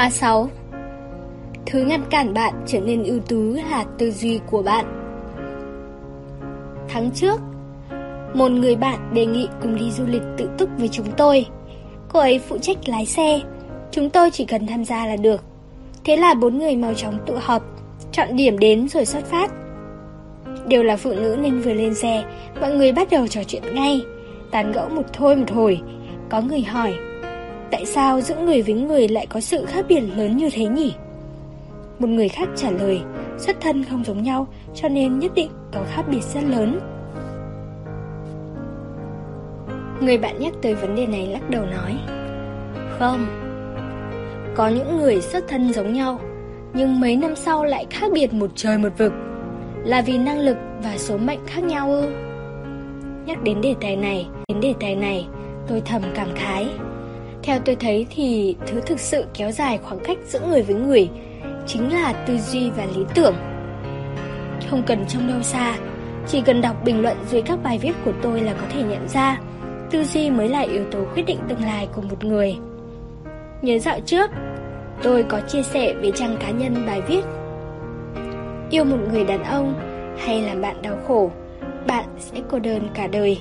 36 Thứ ngăn cản bạn trở nên ưu tú là tư duy của bạn. Tháng trước, Một người bạn đề nghị cùng đi du lịch tự túc với chúng tôi. Cô ấy phụ trách lái xe. Chúng tôi chỉ cần tham gia là được. Thế là bốn người mau chóng tụ họp, Chọn điểm đến rồi xuất phát. Đều là phụ nữ nên vừa lên xe, Mọi người bắt đầu trò chuyện ngay. Tán gẫu một thôi một hồi, Có người hỏi Tại sao giữa người với người lại có sự khác biệt lớn như thế nhỉ? Một người khác trả lời, Xuất thân không giống nhau, Cho nên nhất định có khác biệt rất lớn. Người bạn nhắc tới vấn đề này lắc đầu nói, Không, Có những người xuất thân giống nhau, Nhưng mấy năm sau lại khác biệt một trời một vực, Là vì năng lực và số mệnh khác nhau ư? Nhắc đến đề tài này, Đến đề tài này, Tôi thầm cảm khái. Theo tôi thấy thì Thứ thực sự kéo dài khoảng cách giữa người với người Chính là tư duy và lý tưởng Không cần trông đâu xa Chỉ cần đọc bình luận dưới các bài viết của tôi là có thể nhận ra tư duy mới là yếu tố quyết định tương lai của một người. Nhớ dạo trước, tôi có chia sẻ về trang cá nhân bài viết Yêu một người đàn ông hay làm bạn đau khổ, bạn sẽ cô đơn cả đời.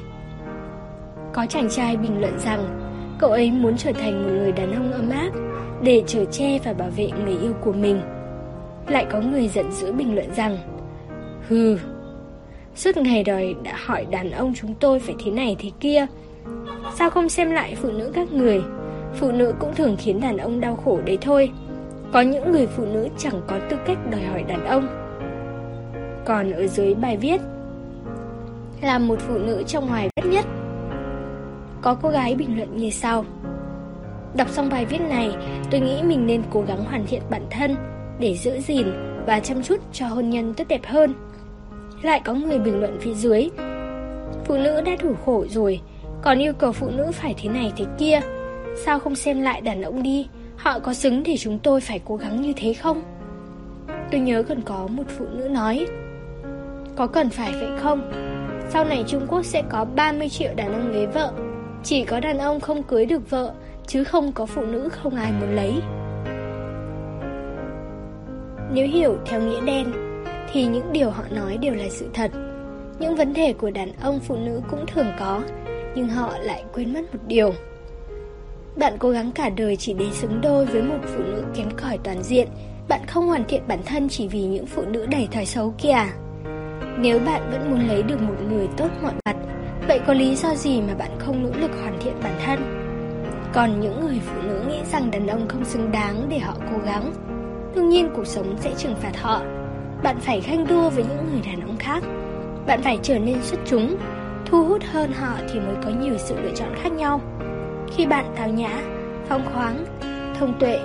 Có chàng trai bình luận rằng cậu ấy muốn trở thành một người đàn ông ấm áp để chở che và bảo vệ người yêu của mình. Lại có người giận dữ bình luận rằng Hừ, suốt ngày đòi đã hỏi đàn ông chúng tôi phải thế này thế kia Sao không xem lại phụ nữ các người? Phụ nữ cũng thường khiến đàn ông đau khổ đấy thôi. Có những người phụ nữ chẳng có tư cách đòi hỏi đàn ông. Còn ở dưới bài viết Là một phụ nữ trong ngoài vết nhất. Có cô gái bình luận như sau. Đọc xong bài viết này, Tôi nghĩ mình nên cố gắng hoàn thiện bản thân Để giữ gìn và chăm chút cho hôn nhân tốt đẹp hơn. Lại có người bình luận phía dưới, Phụ nữ đã đủ khổ rồi, còn yêu cầu phụ nữ phải thế này thế kia, Sao không xem lại đàn ông đi? Họ có xứng để chúng tôi phải cố gắng như thế không? Tôi nhớ còn có một phụ nữ nói, Có cần phải vậy không? Sau này Trung Quốc sẽ có 30 triệu đàn ông lấy vợ chỉ có đàn ông không cưới được vợ Chứ không có phụ nữ không ai muốn lấy. Nếu hiểu theo nghĩa đen Thì những điều họ nói đều là sự thật. Những vấn đề của đàn ông phụ nữ cũng thường có nhưng họ lại quên mất một điều. Bạn cố gắng cả đời chỉ để xứng đôi với một phụ nữ kém cỏi toàn diện, bạn không hoàn thiện bản thân chỉ vì những phụ nữ đầy thói xấu kia. Nếu bạn vẫn muốn lấy được một người tốt mọi mặt, vậy có lý do gì mà bạn không nỗ lực hoàn thiện bản thân? Còn những người phụ nữ nghĩ rằng đàn ông không xứng đáng để họ cố gắng, đương nhiên cuộc sống sẽ trừng phạt họ. Bạn phải khanh đua với những người đàn ông khác. Bạn phải trở nên xuất chúng, thu hút hơn họ thì mới có nhiều sự lựa chọn khác nhau. Khi bạn tào nhã, phong khoáng, thông tuệ,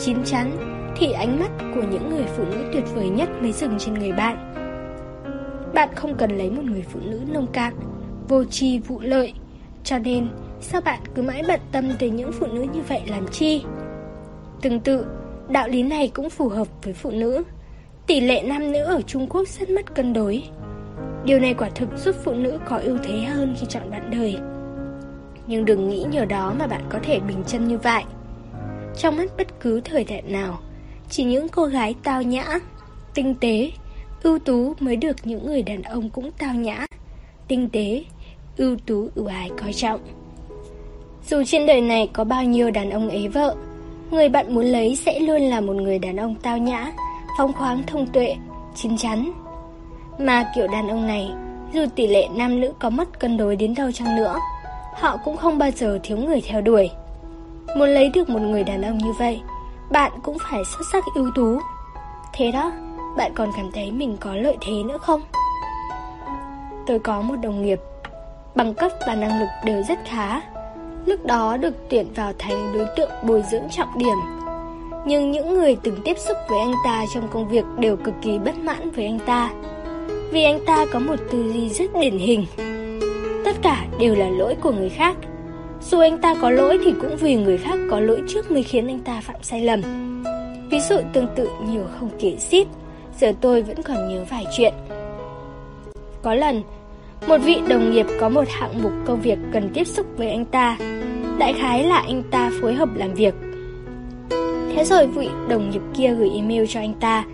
chín chắn, thì ánh mắt của những người phụ nữ tuyệt vời nhất mới dừng trên người bạn. Bạn không cần lấy một người phụ nữ nông cạn, vô tri vụ lợi. Cho nên, sao bạn cứ mãi bận tâm tới những phụ nữ như vậy làm chi? Tương tự, đạo lý này cũng phù hợp với phụ nữ. Tỷ lệ nam nữ ở Trung Quốc rất mất cân đối. Điều này quả thực giúp phụ nữ có ưu thế hơn khi chọn bạn đời. Nhưng đừng nghĩ nhờ đó mà bạn có thể bình chân như vậy. Trong mắt bất cứ thời đại nào, chỉ những cô gái tao nhã, tinh tế, ưu tú mới được những người đàn ông cũng tao nhã, tinh tế, ưu tú ưu ái coi trọng. Dù trên đời này có bao nhiêu đàn ông ế vợ, người bạn muốn lấy sẽ luôn là một người đàn ông tao nhã, phóng khoáng thông tuệ, chín chắn, mà kiểu đàn ông này, dù tỷ lệ nam nữ có mất cân đối đến đâu chăng nữa, họ cũng không bao giờ thiếu người theo đuổi. Muốn lấy được một người đàn ông như vậy, bạn cũng phải xuất sắc ưu tú. Thế đó, bạn còn cảm thấy mình có lợi thế nữa không? Tôi có một đồng nghiệp, bằng cấp và năng lực đều rất khá. Lúc đó được tuyển vào thành đối tượng bồi dưỡng trọng điểm. Nhưng những người từng tiếp xúc với anh ta trong công việc đều cực kỳ bất mãn với anh ta. Vì anh ta có một tư duy rất điển hình Tất cả đều là lỗi của người khác Dù anh ta có lỗi thì cũng vì người khác có lỗi trước mới khiến anh ta phạm sai lầm Ví dụ tương tự nhiều không kể xiết, Giờ tôi vẫn còn nhớ vài chuyện Có lần một vị đồng nghiệp có một hạng mục công việc cần tiếp xúc với anh ta. Đại khái là anh ta phối hợp làm việc. Thế rồi vị đồng nghiệp kia gửi email cho anh ta.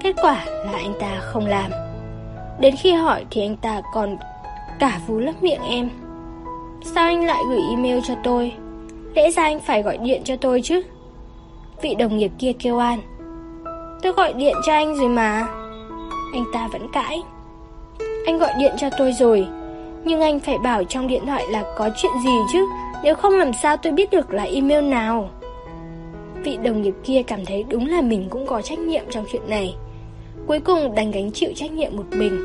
Kết quả là anh ta không làm. Đến khi hỏi thì anh ta còn cả vú lấp miệng em. Sao anh lại gửi email cho tôi? Lẽ ra anh phải gọi điện cho tôi chứ? Vị đồng nghiệp kia kêu an. Tôi gọi điện cho anh rồi mà. Anh ta vẫn cãi. Anh gọi điện cho tôi rồi. Nhưng anh phải bảo trong điện thoại là có chuyện gì chứ? Nếu không làm sao tôi biết được là email nào? Vị đồng nghiệp kia cảm thấy đúng là mình cũng có trách nhiệm trong chuyện này. Cuối cùng đành gánh chịu trách nhiệm một mình.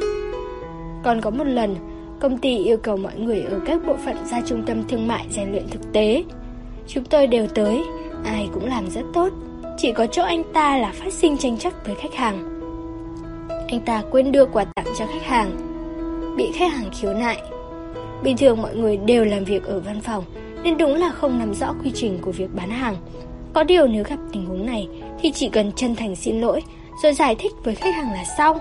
Còn có một lần, Công ty yêu cầu mọi người ở các bộ phận ra trung tâm thương mại rèn luyện thực tế. Chúng tôi đều tới, Ai cũng làm rất tốt. Chỉ có chỗ anh ta là phát sinh tranh chấp với khách hàng. Anh ta quên đưa quà tặng cho khách hàng. Bị khách hàng khiếu nại. Bình thường mọi người đều làm việc ở văn phòng Nên đúng là không nắm rõ quy trình của việc bán hàng. Có điều nếu gặp tình huống này Thì chỉ cần chân thành xin lỗi Rồi giải thích với khách hàng là xong.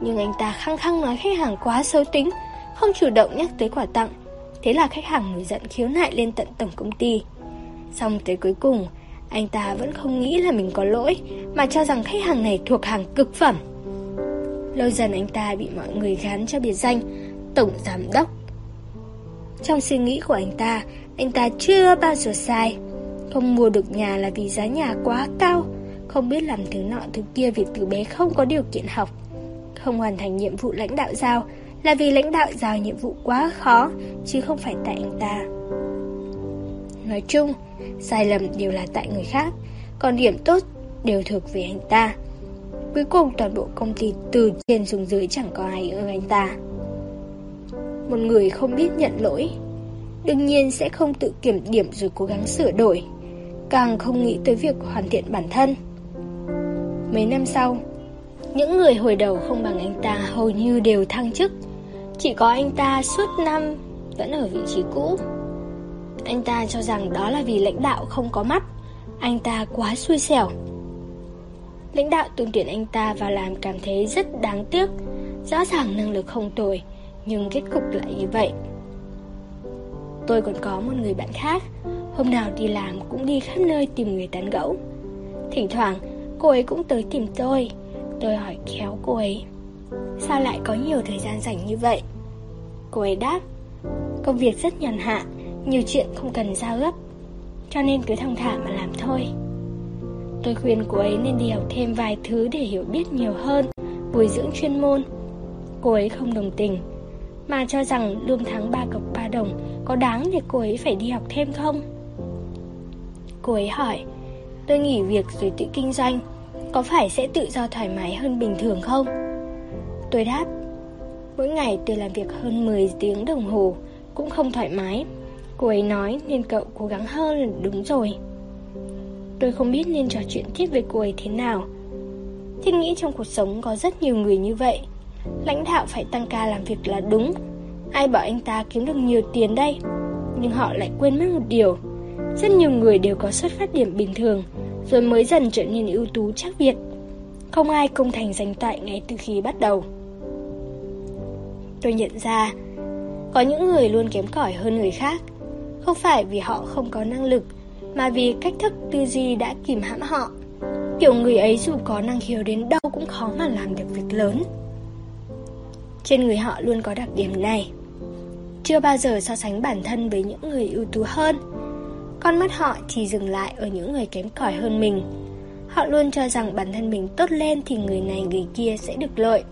Nhưng anh ta khăng khăng nói khách hàng quá xấu tính Không chủ động nhắc tới quà tặng. Thế là khách hàng nổi giận khiếu nại lên tận tổng công ty. Xong tới cuối cùng, anh ta vẫn không nghĩ là mình có lỗi, mà cho rằng khách hàng này thuộc hàng cực phẩm. Lâu dần anh ta bị mọi người gán cho biệt danh Tổng Giám Đốc. Trong suy nghĩ của anh ta, anh ta chưa bao giờ sai. Không mua được nhà là vì giá nhà quá cao, không biết làm thứ nọ thứ kia vì từ bé không có điều kiện học. Không hoàn thành nhiệm vụ lãnh đạo giao là vì lãnh đạo giao nhiệm vụ quá khó, chứ không phải tại anh ta. Nói chung, sai lầm đều là tại người khác, còn điểm tốt đều thuộc về anh ta. Cuối cùng toàn bộ công ty từ trên xuống dưới chẳng có ai ưa anh ta. Một người không biết nhận lỗi, đương nhiên sẽ không tự kiểm điểm rồi cố gắng sửa đổi, càng không nghĩ tới việc hoàn thiện bản thân. Mấy năm sau, những người hồi đầu không bằng anh ta hầu như đều thăng chức, chỉ có anh ta suốt năm vẫn ở vị trí cũ. Anh ta cho rằng đó là vì lãnh đạo không có mắt Anh ta quá xui xẻo Lãnh đạo tuyển tuyển anh ta vào làm cảm thấy rất đáng tiếc. Rõ ràng năng lực không tồi, Nhưng kết cục lại như vậy. Tôi còn có một người bạn khác, Hôm nào đi làm cũng đi khắp nơi tìm người tán gẫu. Thỉnh thoảng, cô ấy cũng tới tìm tôi. Tôi hỏi khéo cô ấy, Sao lại có nhiều thời gian rảnh như vậy? Cô ấy đáp, Công việc rất nhàn hạ, nhiều chuyện không cần giao gấp, Cho nên cứ thong thả mà làm thôi. Tôi khuyên cô ấy nên đi học thêm vài thứ để hiểu biết nhiều hơn, Bồi dưỡng chuyên môn Cô ấy không đồng tình, Mà cho rằng lương tháng 3 cọc 3 đồng Có đáng để cô ấy phải đi học thêm không? Cô ấy hỏi, Tôi nghỉ việc rồi tự kinh doanh, Có phải sẽ tự do thoải mái hơn bình thường không? Tôi đáp, Mỗi ngày tôi làm việc hơn 10 tiếng đồng hồ, Cũng không thoải mái Cô ấy nói, nên cậu cố gắng hơn là đúng rồi Tôi không biết nên trò chuyện tiếp với cô ấy thế nào. Thiết nghĩ trong cuộc sống có rất nhiều người như vậy Lãnh đạo phải tăng ca làm việc là đúng. Ai bảo anh ta kiếm được nhiều tiền đây? Nhưng họ lại quên mất một điều Rất nhiều người đều có xuất phát điểm bình thường Rồi mới dần trở nên ưu tú chắc việt Không ai công thành danh toại ngay từ khi bắt đầu. Tôi nhận ra Có những người luôn kém cỏi hơn người khác. Không phải vì họ không có năng lực, mà vì cách thức tư duy đã kìm hãm họ. Kiểu người ấy dù có năng khiếu đến đâu cũng khó mà làm được việc lớn. Trên người họ luôn có đặc điểm này. Chưa bao giờ so sánh bản thân với những người ưu tú hơn. Con mắt họ chỉ dừng lại ở những người kém cỏi hơn mình. Họ luôn cho rằng bản thân mình tốt lên thì người này người kia sẽ được lợi.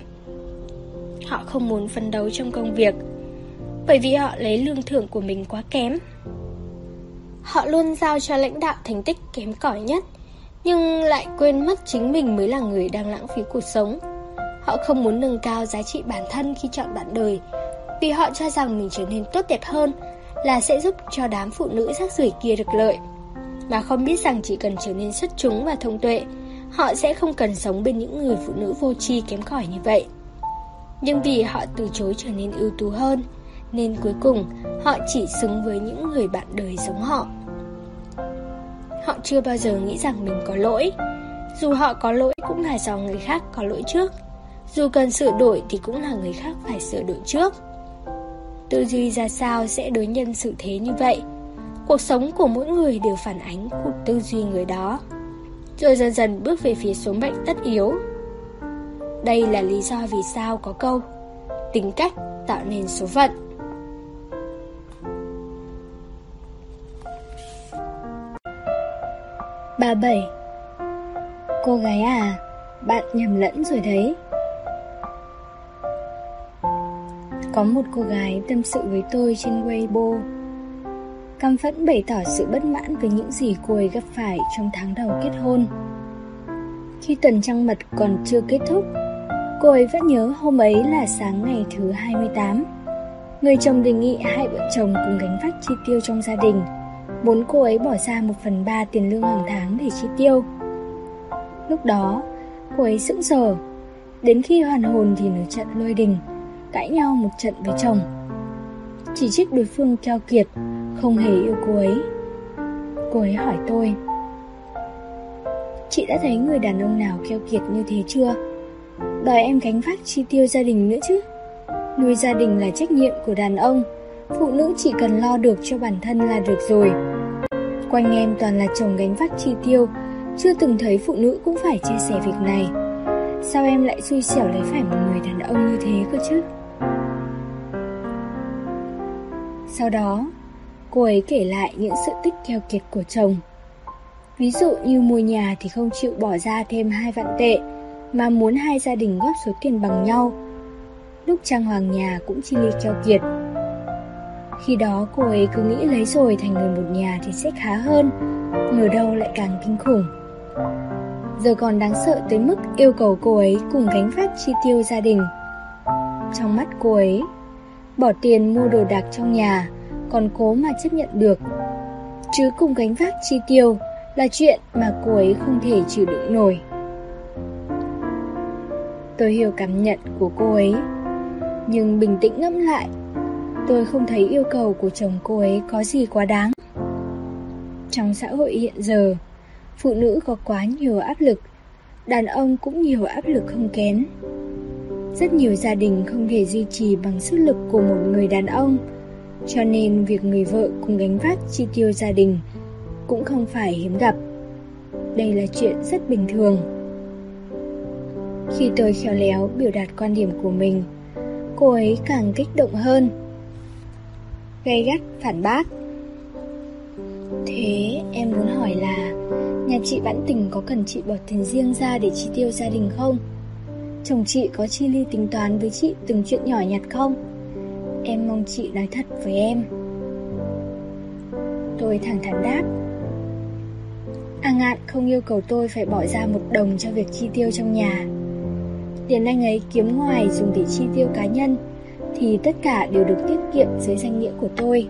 Họ không muốn phấn đấu trong công việc, bởi vì họ lấy lương thưởng của mình quá kém. Họ luôn giao cho lãnh đạo thành tích kém cỏi nhất, nhưng lại quên mất chính mình mới là người đang lãng phí cuộc sống. Họ không muốn nâng cao giá trị bản thân khi chọn bạn đời, vì họ cho rằng mình trở nên tốt đẹp hơn là sẽ giúp cho đám phụ nữ rác rưởi kia được lợi. Mà không biết rằng chỉ cần trở nên xuất chúng và thông tuệ, họ sẽ không cần sống bên những người phụ nữ vô tri kém cỏi như vậy. Nhưng vì họ từ chối trở nên ưu tú hơn, nên cuối cùng, họ chỉ xứng với những người bạn đời giống họ. Họ chưa bao giờ nghĩ rằng mình có lỗi. Dù họ có lỗi cũng là do người khác có lỗi trước. Dù cần sửa đổi thì cũng là người khác phải sửa đổi trước. Tư duy ra sao sẽ đối nhân xử thế như vậy. Cuộc sống của mỗi người đều phản ánh cuộc tư duy người đó. rồi dần dần bước về phía số mệnh tất yếu. Đây là lý do vì sao có câu, tính cách tạo nên số phận. Ba bảy. Cô gái à, bạn nhầm lẫn rồi đấy. Có một cô gái tâm sự với tôi trên Weibo. Cam phẫn bày tỏ sự bất mãn với những gì cô ấy gặp phải trong tháng đầu kết hôn. Khi tuần trăng mật còn chưa kết thúc Cô ấy vẫn nhớ hôm ấy là sáng ngày thứ 28 Người chồng đề nghị hai vợ chồng cùng gánh vác chi tiêu trong gia đình. Muốn cô ấy bỏ ra một phần ba tiền lương hàng tháng để chi tiêu Lúc đó, cô ấy sững sờ Đến khi hoàn hồn thì nửa trận lôi đình cãi nhau một trận với chồng. Chỉ trích đối phương keo kiệt, không hề yêu cô ấy. Cô ấy hỏi tôi, Chị đã thấy người đàn ông nào keo kiệt như thế chưa? Đòi em gánh vác chi tiêu gia đình nữa chứ? Nuôi gia đình là trách nhiệm của đàn ông, phụ nữ chỉ cần lo được cho bản thân là được rồi. Quanh em toàn là chồng gánh vác chi tiêu, chưa từng thấy phụ nữ cũng phải chia sẻ việc này. Sao em lại xui xẻo lấy phải một người đàn ông như thế cơ chứ? Sau đó, cô ấy kể lại những sự tích keo kiệt của chồng. Ví dụ như mua nhà thì không chịu bỏ ra thêm hai vạn tệ, mà muốn hai gia đình góp số tiền bằng nhau. Lúc trang hoàng nhà cũng chi ly keo kiệt. Khi đó cô ấy cứ nghĩ lấy rồi thành người một nhà thì sẽ khá hơn, ngờ đâu lại càng kinh khủng. Giờ còn đáng sợ tới mức yêu cầu cô ấy cùng gánh vác chi tiêu gia đình. Trong mắt cô ấy, Bỏ tiền mua đồ đạc trong nhà Còn cố mà chấp nhận được Chứ cùng gánh vác chi tiêu Là chuyện mà cô ấy không thể chịu đựng nổi Tôi hiểu cảm nhận của cô ấy Nhưng bình tĩnh ngẫm lại Tôi không thấy yêu cầu của chồng cô ấy có gì quá đáng Trong xã hội hiện giờ Phụ nữ có quá nhiều áp lực Đàn ông cũng nhiều áp lực không kém rất nhiều gia đình không thể duy trì bằng sức lực của một người đàn ông, cho nên việc người vợ cùng gánh vác chi tiêu gia đình cũng không phải hiếm gặp. Đây là chuyện rất bình thường. Khi tôi khéo léo biểu đạt quan điểm của mình, cô ấy càng kích động hơn. Gay gắt, phản bác. Thế em muốn hỏi là, Nhà chị Vãn Tình có cần chị bỏ tiền riêng ra để chi tiêu gia đình không? Chồng chị có chi ly tính toán với chị từng chuyện nhỏ nhặt không? Em mong chị nói thật với em Tôi thẳng thắn đáp A ngạn không yêu cầu tôi phải bỏ ra một đồng cho việc chi tiêu trong nhà Tiền anh ấy kiếm ngoài dùng để chi tiêu cá nhân thì tất cả đều được tiết kiệm dưới danh nghĩa của tôi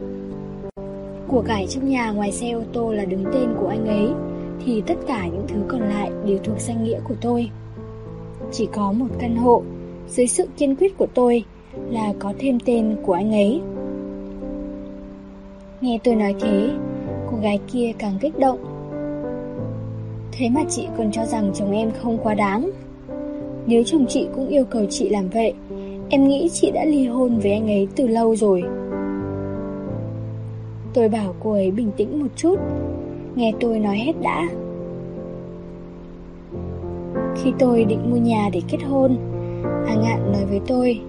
Của cải trong nhà ngoài xe ô tô là đứng tên của anh ấy Thì tất cả những thứ còn lại đều thuộc danh nghĩa của tôi chỉ có một căn hộ, dưới sự kiên quyết của tôi là có thêm tên của anh ấy. Nghe tôi nói thế, cô gái kia càng kích động. Thế mà chị còn cho rằng chồng em không quá đáng. Nếu chồng chị cũng yêu cầu chị làm vậy, em nghĩ chị đã ly hôn với anh ấy từ lâu rồi. Tôi bảo cô ấy bình tĩnh một chút, nghe tôi nói hết đã. Khi tôi định mua nhà để kết hôn A Ngạn nói với tôi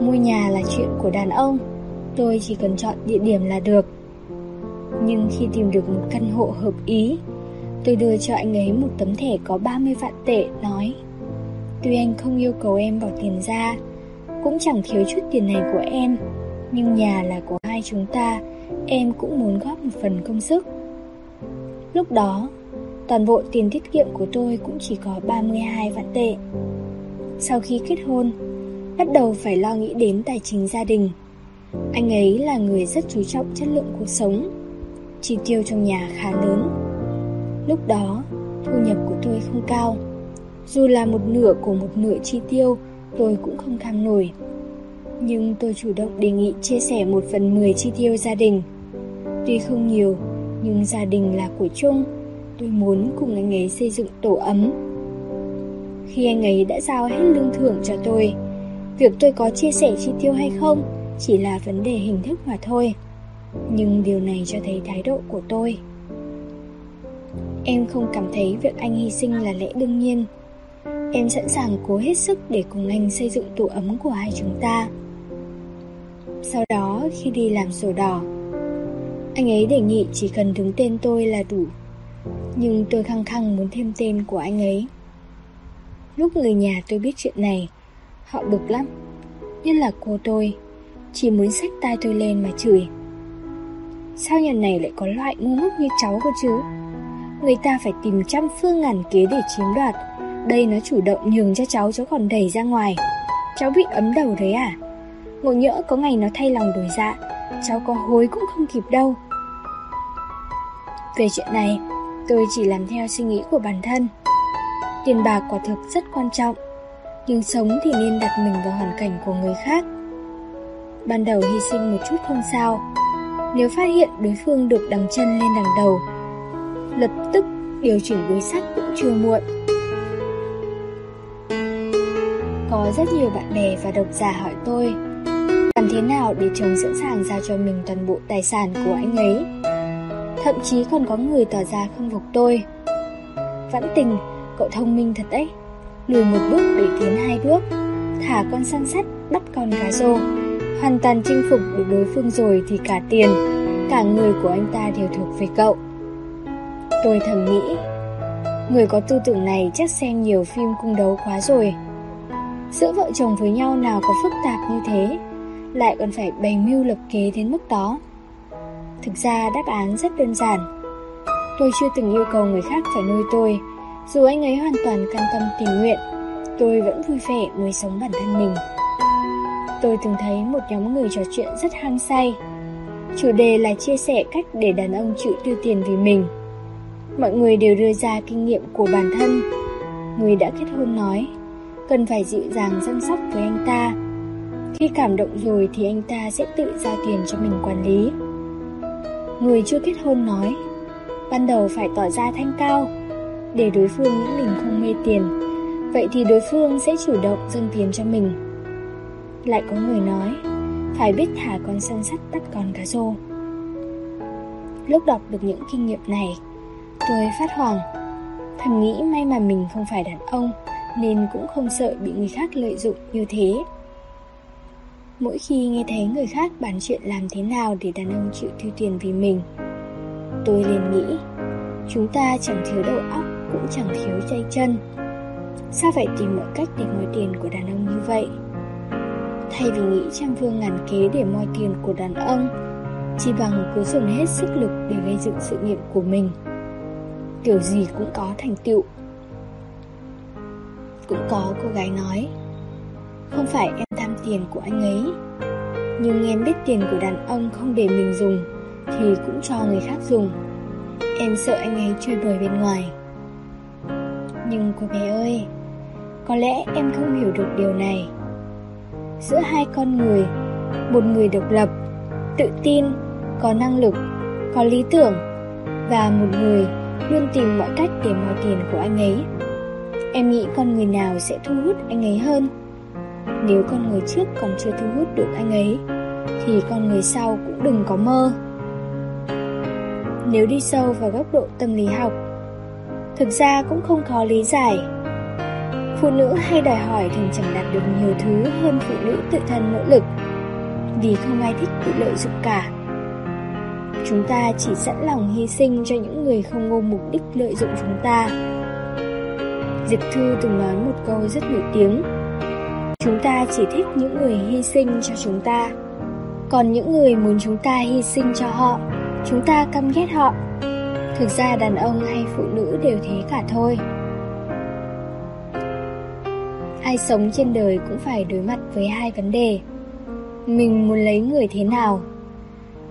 Mua nhà là chuyện của đàn ông Tôi chỉ cần chọn địa điểm là được Nhưng khi tìm được một căn hộ hợp ý Tôi đưa cho anh ấy một tấm thẻ có 30 vạn tệ Nói Tuy anh không yêu cầu em bỏ tiền ra, Cũng chẳng thiếu chút tiền này của em. Nhưng nhà là của hai chúng ta, Em cũng muốn góp một phần công sức. Lúc đó, Toàn bộ tiền tiết kiệm của tôi cũng chỉ có 32 vạn tệ. Sau khi kết hôn, Bắt đầu phải lo nghĩ đến tài chính gia đình. Anh ấy là người rất chú trọng chất lượng cuộc sống, Chi tiêu trong nhà khá lớn. Lúc đó, Thu nhập của tôi không cao. Dù là một nửa của một nửa chi tiêu, Tôi cũng không kham nổi. Nhưng tôi chủ động đề nghị chia sẻ một phần mười chi tiêu gia đình. Tuy không nhiều, Nhưng gia đình là của chung. Tôi muốn cùng anh ấy xây dựng tổ ấm. Khi anh ấy đã giao hết lương thưởng cho tôi, Việc tôi có chia sẻ chi tiêu hay không Chỉ là vấn đề hình thức mà thôi. Nhưng điều này cho thấy thái độ của tôi. Em không cảm thấy việc anh hy sinh là lẽ đương nhiên. Em sẵn sàng cố hết sức để cùng anh xây dựng tổ ấm của hai chúng ta. Sau đó, khi đi làm sổ đỏ, Anh ấy đề nghị chỉ cần đứng tên tôi là đủ. Nhưng tôi khăng khăng muốn thêm tên của anh ấy. Lúc người nhà tôi biết chuyện này, Họ bực lắm. Nhất là cô tôi, Chỉ muốn xách tay tôi lên mà chửi. Sao nhà này lại có loại ngu ngốc như cháu cơ chứ? Người ta phải tìm trăm phương ngàn kế để chiếm đoạt. Đây nó chủ động nhường cho cháu cháu còn đẩy ra ngoài. Cháu bị ấm đầu đấy à? Ngộ nhỡ có ngày nó thay lòng đổi dạ Cháu có hối cũng không kịp đâu. Về chuyện này, Tôi chỉ làm theo suy nghĩ của bản thân. Tiền bạc quả thực rất quan trọng, Nhưng sống thì nên đặt mình vào hoàn cảnh của người khác. Ban đầu hy sinh một chút không sao, Nếu phát hiện đối phương được đằng chân lên đằng đầu, Lập tức điều chỉnh đối sách cũng chưa muộn. Có rất nhiều bạn bè và độc giả hỏi tôi, Làm thế nào để chồng sẵn sàng giao cho mình toàn bộ tài sản của anh ấy? Thậm chí còn có người tỏ ra không phục tôi. Vẫn tình, Cậu thông minh thật đấy. Lùi một bước để tiến hai bước, Thả con săn sắt, bắt con cá rô. Hoàn toàn chinh phục được đối phương rồi Thì cả tiền, Cả người của anh ta đều thuộc về cậu. Tôi thầm nghĩ, Người có tư tưởng này chắc xem nhiều phim cung đấu quá rồi. Giữa vợ chồng với nhau nào có phức tạp như thế Lại còn phải bày mưu lập kế đến mức đó Thực ra đáp án rất đơn giản Tôi chưa từng yêu cầu người khác phải nuôi tôi dù anh ấy hoàn toàn cam tâm tình nguyện, tôi vẫn vui vẻ nuôi sống bản thân mình. Tôi từng thấy một nhóm người trò chuyện rất hăng say. Chủ đề là chia sẻ cách để đàn ông chịu tiêu tiền vì mình. Mọi người đều đưa ra kinh nghiệm của bản thân. Người đã kết hôn nói, cần phải dịu dàng chăm sóc với anh ta. Khi cảm động rồi thì anh ta sẽ tự giao tiền cho mình quản lý. Người chưa kết hôn nói, ban đầu phải tỏ ra thanh cao, để đối phương nghĩ mình không mê tiền Vậy thì đối phương sẽ chủ động dâng tiền cho mình Lại có người nói Phải biết thả con săn sắt bắt con cá rô Lúc đọc được những kinh nghiệm này Tôi phát hoàng, Thầm nghĩ may mà mình không phải đàn ông nên cũng không sợ bị người khác lợi dụng như thế. Mỗi khi nghe thấy người khác bàn chuyện làm thế nào để đàn ông chịu tiêu tiền vì mình, Tôi liền nghĩ, Chúng ta chẳng thiếu đầu óc, cũng chẳng thiếu tay chân. Sao phải tìm mọi cách để moi tiền của đàn ông như vậy? Thay vì nghĩ trăm phương ngàn kế để moi tiền của đàn ông, Chỉ bằng cứ dùng hết sức lực để gây dựng sự nghiệp của mình. Kiểu gì cũng có thành tựu. Cũng có cô gái nói, Không phải em tham tiền của anh ấy, Nhưng em biết tiền của đàn ông không để mình dùng Thì cũng cho người khác dùng. Em sợ anh ấy chơi bời bên ngoài. Nhưng cô bé ơi, Có lẽ em không hiểu được điều này. Giữa hai con người, Một người độc lập, Tự tin, Có năng lực, Có lý tưởng Và một người Luôn tìm mọi cách để moi tiền của anh ấy. Em nghĩ con người nào sẽ thu hút anh ấy hơn? Nếu con người trước còn chưa thu hút được anh ấy, Thì con người sau cũng đừng có mơ. Nếu đi sâu vào góc độ tâm lý học, Thực ra cũng không khó lý giải. Phụ nữ hay đòi hỏi thường chẳng đạt được nhiều thứ hơn phụ nữ tự thân nỗ lực, Vì không ai thích bị lợi dụng cả. Chúng ta chỉ sẵn lòng hy sinh cho những người không ngô mục đích lợi dụng chúng ta. Diệp Thư từng nói một câu rất nổi tiếng. Chúng ta chỉ thích những người hy sinh cho chúng ta. Còn những người muốn chúng ta hy sinh cho họ, Chúng ta căm ghét họ. Thực ra đàn ông hay phụ nữ đều thế cả thôi. Ai sống trên đời cũng phải đối mặt với hai vấn đề. Mình muốn lấy người thế nào?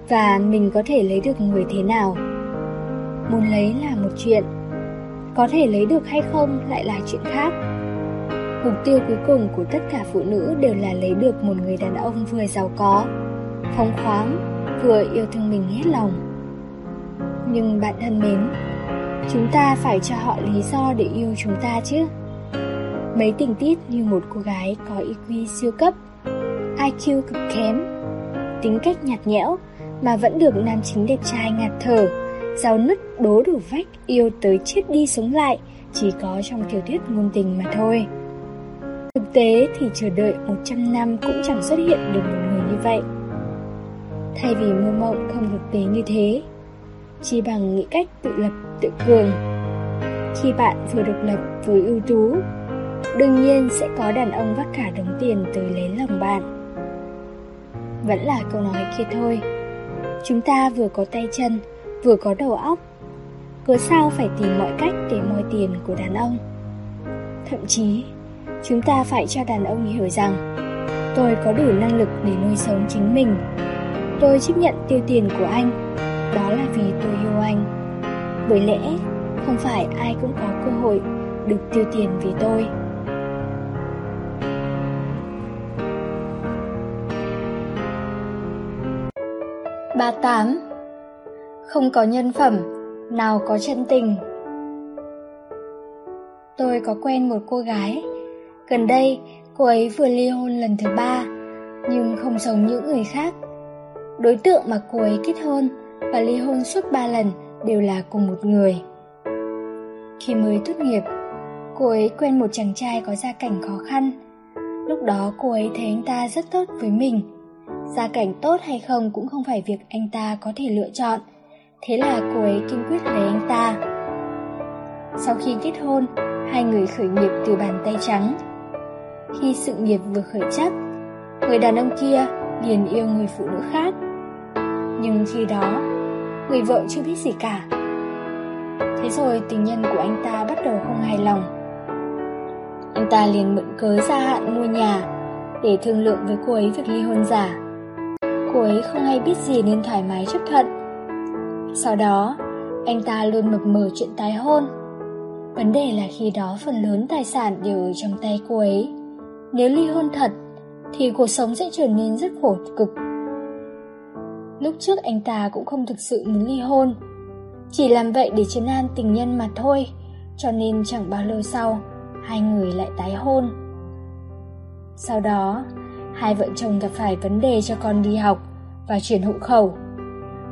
Và mình có thể lấy được người thế nào? Muốn lấy là một chuyện. Có thể lấy được hay không lại là chuyện khác Mục tiêu cuối cùng của tất cả phụ nữ đều là lấy được một người đàn ông vừa giàu có Phóng khoáng Vừa yêu thương mình hết lòng nhưng bạn thân mến, chúng ta phải cho họ lý do để yêu chúng ta chứ. Mấy tình tiết như một cô gái có IQ siêu cấp, IQ cực kém, tính cách nhạt nhẽo mà vẫn được nam chính đẹp trai ngạt thở, giao nứt đố đủ vách, Yêu tới chết đi sống lại, Chỉ có trong tiểu thuyết ngôn tình mà thôi. Thực tế thì chờ đợi 100 năm cũng chẳng xuất hiện được một người như vậy. Thay vì mơ mộng không thực tế như thế, Chỉ bằng nghĩ cách tự lập, tự cường. Khi bạn vừa độc lập, vừa ưu tú, Đương nhiên sẽ có đàn ông vắt cả đống tiền tới lấy lòng bạn. Vẫn là câu nói kia thôi. Chúng ta vừa có tay chân Vừa có đầu óc, Cớ sao phải tìm mọi cách để moi tiền của đàn ông? Thậm chí, Chúng ta phải cho đàn ông hiểu rằng, Tôi có đủ năng lực để nuôi sống chính mình. Tôi chấp nhận tiêu tiền của anh, Đó là vì tôi yêu anh. Bởi lẽ, không phải ai cũng có cơ hội được tiêu tiền vì tôi. Ba tám không có nhân phẩm Nào có chân tình Tôi có quen một cô gái Gần đây cô ấy vừa ly hôn lần thứ ba Nhưng không giống những người khác Đối tượng mà cô ấy kết hôn và ly hôn suốt ba lần đều là cùng một người. Khi mới tốt nghiệp, cô ấy quen một chàng trai có gia cảnh khó khăn. Lúc đó cô ấy thấy anh ta rất tốt với mình. Gia cảnh tốt hay không cũng không phải việc anh ta có thể lựa chọn. Thế là cô ấy kiên quyết lấy anh ta. Sau khi kết hôn, hai người khởi nghiệp từ bàn tay trắng. Khi sự nghiệp vừa khởi chắc, người đàn ông kia liền yêu người phụ nữ khác. Nhưng khi đó, người vợ chưa biết gì cả. Thế rồi tình nhân của anh ta bắt đầu không hài lòng. Anh ta liền mượn cớ gia hạn mua nhà để thương lượng với cô ấy việc ly hôn giả. Cô ấy không hay biết gì nên thoải mái chấp thuận. Sau đó, anh ta luôn mập mờ chuyện tái hôn. Vấn đề là khi đó phần lớn tài sản đều ở trong tay cô ấy. Nếu ly hôn thật, thì cuộc sống sẽ trở nên rất khổ cực Lúc trước anh ta cũng không thực sự muốn ly hôn Chỉ làm vậy để trấn an tình nhân mà thôi Cho nên chẳng bao lâu sau Hai người lại tái hôn Sau đó Hai vợ chồng gặp phải vấn đề cho con đi học Và chuyển hộ khẩu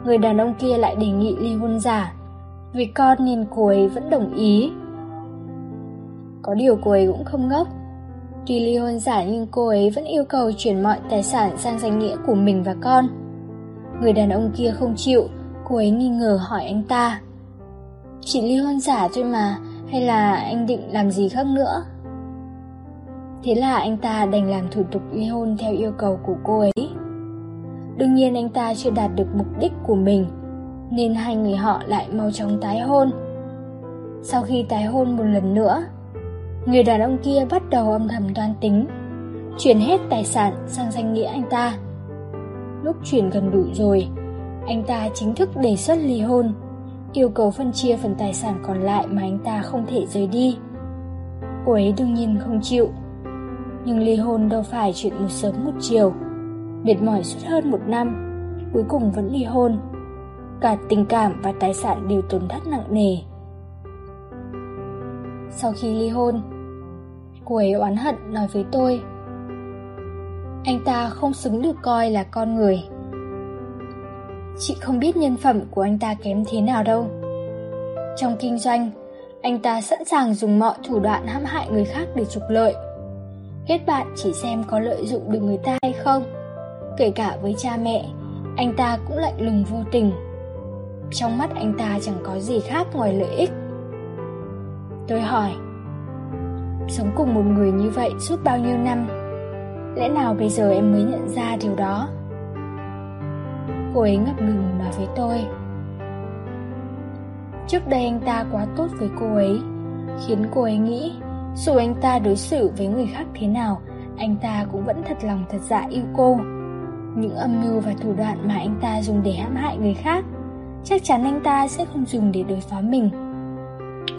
Người đàn ông kia lại đề nghị ly hôn giả Vì con nên cô ấy vẫn đồng ý Có điều cô ấy cũng không ngốc Tuy ly hôn giả nhưng cô ấy vẫn yêu cầu chuyển mọi tài sản sang danh nghĩa của mình và con Người đàn ông kia không chịu, cô ấy nghi ngờ hỏi anh ta. Chỉ ly hôn giả thôi mà, hay là anh định làm gì khác nữa? Thế là anh ta đành làm thủ tục ly hôn theo yêu cầu của cô ấy. Đương nhiên anh ta chưa đạt được mục đích của mình, nên hai người họ lại mau chóng tái hôn. Sau khi tái hôn một lần nữa, người đàn ông kia bắt đầu âm thầm toan tính, chuyển hết tài sản sang danh nghĩa anh ta. Lúc chuyển gần đủ rồi, anh ta chính thức đề xuất ly hôn, yêu cầu phân chia phần tài sản còn lại mà anh ta không thể rời đi. Cô ấy đương nhiên không chịu. Nhưng ly hôn đâu phải chuyện một sớm một chiều. Mệt mỏi suốt hơn một năm, cuối cùng vẫn ly hôn. Cả tình cảm và tài sản đều tổn thất nặng nề. Sau khi ly hôn, cô ấy oán hận nói với tôi anh ta không xứng được coi là con người Chị không biết nhân phẩm của anh ta kém thế nào đâu Trong kinh doanh Anh ta sẵn sàng dùng mọi thủ đoạn hãm hại người khác để trục lợi Kết bạn chỉ xem có lợi dụng được người ta hay không Kể cả với cha mẹ, Anh ta cũng lạnh lùng vô tình. Trong mắt anh ta chẳng có gì khác ngoài lợi ích. Tôi hỏi, Sống cùng một người như vậy suốt bao nhiêu năm, Lẽ nào bây giờ em mới nhận ra điều đó? Cô ấy ngập ngừng nói với tôi, Trước đây anh ta quá tốt với cô ấy, Khiến cô ấy nghĩ Dù anh ta đối xử với người khác thế nào, Anh ta cũng vẫn thật lòng thật dạ yêu cô. Những âm mưu và thủ đoạn mà anh ta dùng để hãm hại người khác, Chắc chắn anh ta sẽ không dùng để đối phó mình.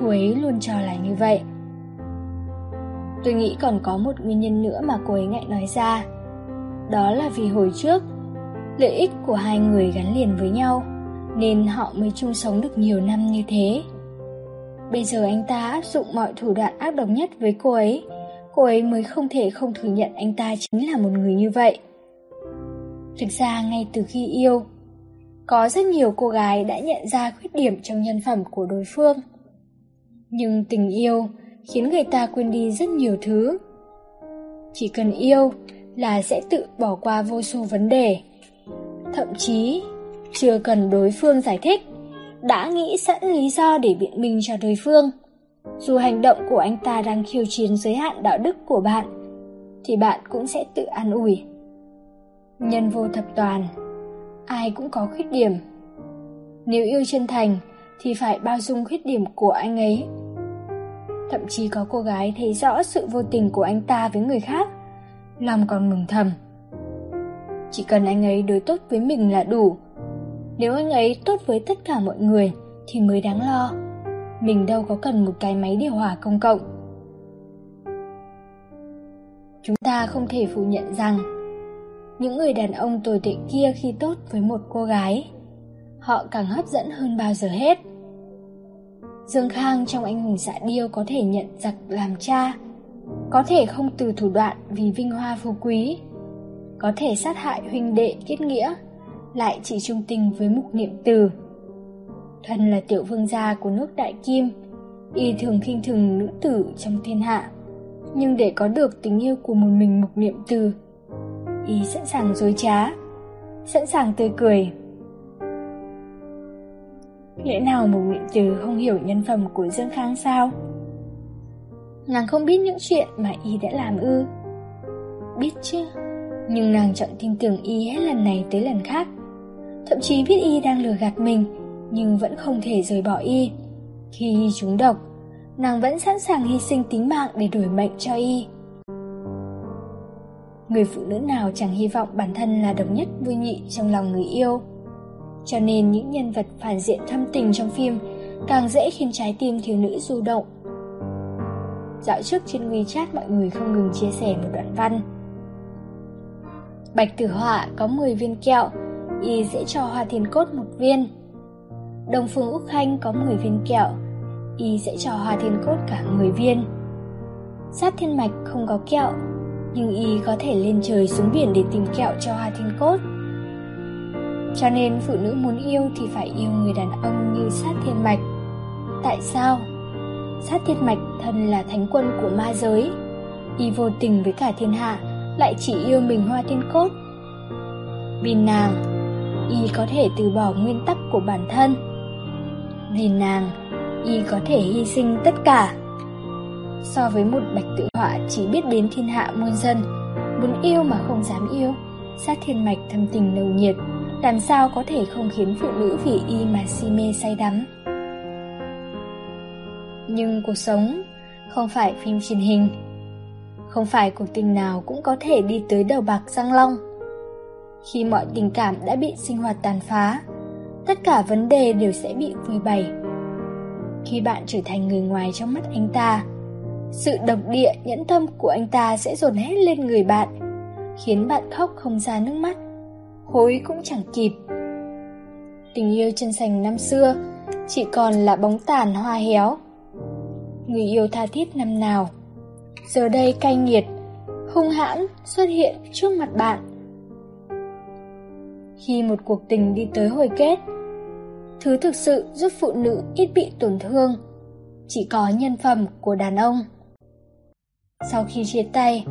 Cô ấy luôn cho là như vậy. Tôi nghĩ còn có một nguyên nhân nữa mà cô ấy ngại nói ra. Đó là vì hồi trước, Lợi ích của hai người gắn liền với nhau, Nên họ mới chung sống được nhiều năm như thế. Bây giờ anh ta áp dụng mọi thủ đoạn ác độc nhất với cô ấy Cô ấy mới không thể không thừa nhận anh ta chính là một người như vậy. Thực ra ngay từ khi yêu Có rất nhiều cô gái đã nhận ra khuyết điểm trong nhân phẩm của đối phương. Nhưng tình yêu khiến người ta quên đi rất nhiều thứ. Chỉ cần yêu là sẽ tự bỏ qua vô số vấn đề. Thậm chí, chưa cần đối phương giải thích, đã nghĩ sẵn lý do để biện minh cho đối phương. Dù hành động của anh ta đang khiêu chiến giới hạn đạo đức của bạn, thì bạn cũng sẽ tự an ủi. Nhân vô thập toàn, ai cũng có khuyết điểm. Nếu yêu chân thành thì phải bao dung khuyết điểm của anh ấy. Thậm chí có cô gái thấy rõ sự vô tình của anh ta với người khác, lòng còn mừng thầm. Chỉ cần anh ấy đối tốt với mình là đủ. Nếu anh ấy tốt với tất cả mọi người thì mới đáng lo. Mình đâu có cần một cái máy điều hòa công cộng. Chúng ta không thể phủ nhận rằng những người đàn ông tồi tệ kia khi tốt với một cô gái. Họ càng hấp dẫn hơn bao giờ hết. Dương khang trong anh hùng dạ điêu có thể nhận giặc làm cha, có thể không từ thủ đoạn vì vinh hoa phú quý, có thể sát hại huynh đệ kết nghĩa, lại chỉ trung tình với mục niệm từ. Thân là tiểu vương gia của nước đại kim, y thường khinh thường nữ tử trong thiên hạ, nhưng để có được tình yêu của một mình mục niệm từ y sẵn sàng dối trá, sẵn sàng tươi cười. Lẽ nào một nguyện từ không hiểu nhân phẩm của dương khang sao? Nàng không biết những chuyện mà y đã làm ư? Biết chứ, nhưng nàng chọn tin tưởng y hết lần này tới lần khác. Thậm chí biết y đang lừa gạt mình, nhưng vẫn không thể rời bỏ y. Khi y trúng độc, nàng vẫn sẵn sàng hy sinh tính mạng để đổi mệnh cho y người phụ nữ nào chẳng hy vọng bản thân là độc nhất vui nhị trong lòng người yêu cho nên những nhân vật phản diện thâm tình trong phim càng dễ khiến trái tim thiếu nữ du động dạo trước trên WeChat mọi người không ngừng chia sẻ một đoạn văn Bạch Tử Họa có 10 viên kẹo, y sẽ cho Hoa Thiên Cốt một viên. Đồng Phương Úc Khanh có 10 viên kẹo, y sẽ cho Hoa Thiên Cốt cả 10 viên. Sát Thiên Mạch không có kẹo, nhưng y có thể lên trời xuống biển để tìm kẹo cho Hoa Thiên Cốt. Cho nên phụ nữ muốn yêu thì phải yêu người đàn ông như Sát Thiên Mạch. Tại sao? Sát Thiên Mạch thân là thánh quân của ma giới, y vô tình với cả thiên hạ, lại chỉ yêu mình Hoa Thiên Cốt. Vì nàng, y có thể từ bỏ nguyên tắc của bản thân. Vì nàng, y có thể hy sinh tất cả so với một bạch tự họa chỉ biết đến thiên hạ muôn dân. Muốn yêu mà không dám yêu, sát thiên mạch thâm tình nồng nhiệt, làm sao có thể không khiến phụ nữ vì y mà si mê say đắm? Nhưng cuộc sống không phải phim truyền hình. Không phải cuộc tình nào cũng có thể đi tới đầu bạc răng long. Khi mọi tình cảm đã bị sinh hoạt tàn phá, tất cả vấn đề đều sẽ bị vui bày. Khi bạn trở thành người ngoài trong mắt anh ta sự độc địa, nhẫn tâm của anh ta sẽ dồn hết lên người bạn, khiến bạn khóc không ra nước mắt. Hối cũng chẳng kịp. Tình yêu chân thành năm xưa chỉ còn là bóng tàn hoa héo. Người yêu tha thiết năm nào, giờ đây cay nghiệt, hung hãn xuất hiện trước mặt bạn. Khi một cuộc tình đi tới hồi kết, thứ thực sự giúp phụ nữ ít bị tổn thương, chỉ có nhân phẩm của đàn ông sau khi chia tay,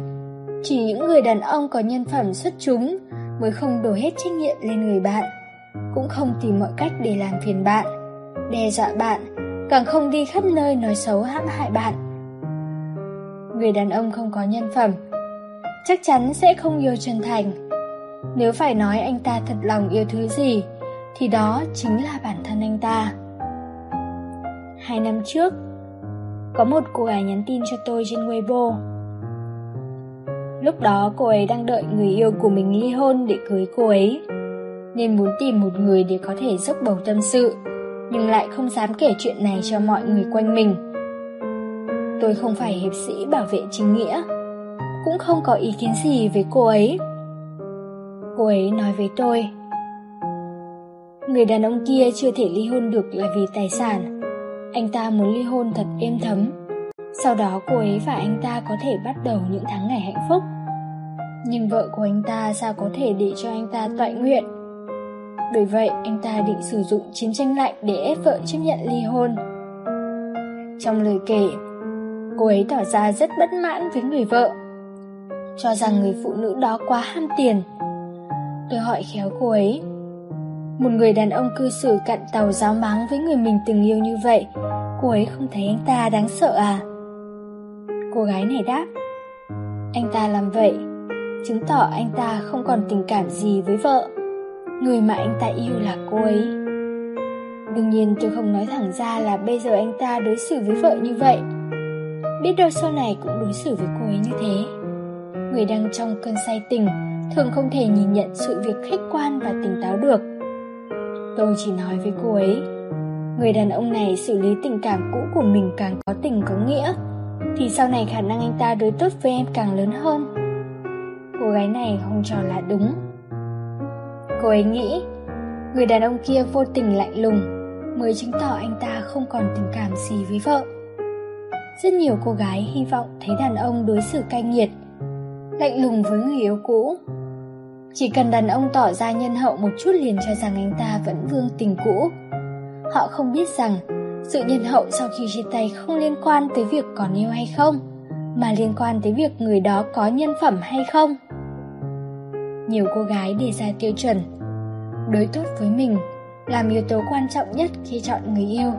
chỉ những người đàn ông có nhân phẩm xuất chúng mới không đổ hết trách nhiệm lên người bạn, cũng không tìm mọi cách để làm phiền bạn, đe dọa bạn, càng không đi khắp nơi nói xấu hãm hại bạn. Người đàn ông không có nhân phẩm, chắc chắn sẽ không yêu chân thành. Nếu phải nói anh ta thật lòng yêu thứ gì, thì đó chính là bản thân anh ta. Hai năm trước có một cô gái nhắn tin cho tôi trên weibo. Lúc đó cô ấy đang đợi người yêu của mình ly hôn để cưới cô ấy, nên muốn tìm một người để có thể dốc bầu tâm sự, nhưng lại không dám kể chuyện này cho mọi người quanh mình. Tôi không phải hiệp sĩ bảo vệ chính nghĩa, cũng không có ý kiến gì với cô ấy. Cô ấy nói với tôi, người đàn ông kia chưa thể ly hôn được là vì tài sản anh ta muốn ly hôn thật êm thấm sau đó cô ấy và anh ta có thể bắt đầu những tháng ngày hạnh phúc nhưng vợ của anh ta sao có thể để cho anh ta toại nguyện Bởi vậy, anh ta định sử dụng chiến tranh lạnh để ép vợ chấp nhận ly hôn. Trong lời kể, cô ấy tỏ ra rất bất mãn với người vợ, cho rằng người phụ nữ đó quá ham tiền. Tôi hỏi khéo cô ấy, một người đàn ông cư xử cặn tàu giáo máng với người mình từng yêu như vậy, cô ấy không thấy anh ta đáng sợ à? Cô gái này đáp, anh ta làm vậy, chứng tỏ anh ta không còn tình cảm gì với vợ. Người mà anh ta yêu là cô ấy. Đương nhiên tôi không nói thẳng ra là bây giờ anh ta đối xử với vợ như vậy. Biết đâu sau này cũng đối xử với cô ấy như thế. Người đang trong cơn say tình thường không thể nhìn nhận sự việc khách quan và tỉnh táo được. Tôi chỉ nói với cô ấy, người đàn ông này xử lý tình cảm cũ của mình càng có tình có nghĩa, thì sau này khả năng anh ta đối tốt với em càng lớn hơn. Cô gái này không cho là đúng. Cô ấy nghĩ, người đàn ông kia vô tình lạnh lùng, mới chứng tỏ anh ta không còn tình cảm gì với vợ. Rất nhiều cô gái hy vọng thấy đàn ông đối xử cay nghiệt, lạnh lùng với người yêu cũ. Chỉ cần đàn ông tỏ ra nhân hậu một chút liền cho rằng anh ta vẫn vương tình cũ. Họ không biết rằng sự nhân hậu sau khi chia tay không liên quan tới việc còn yêu hay không, mà liên quan tới việc người đó có nhân phẩm hay không. Nhiều cô gái đề ra tiêu chuẩn đối tốt với mình làm yếu tố quan trọng nhất khi chọn người yêu.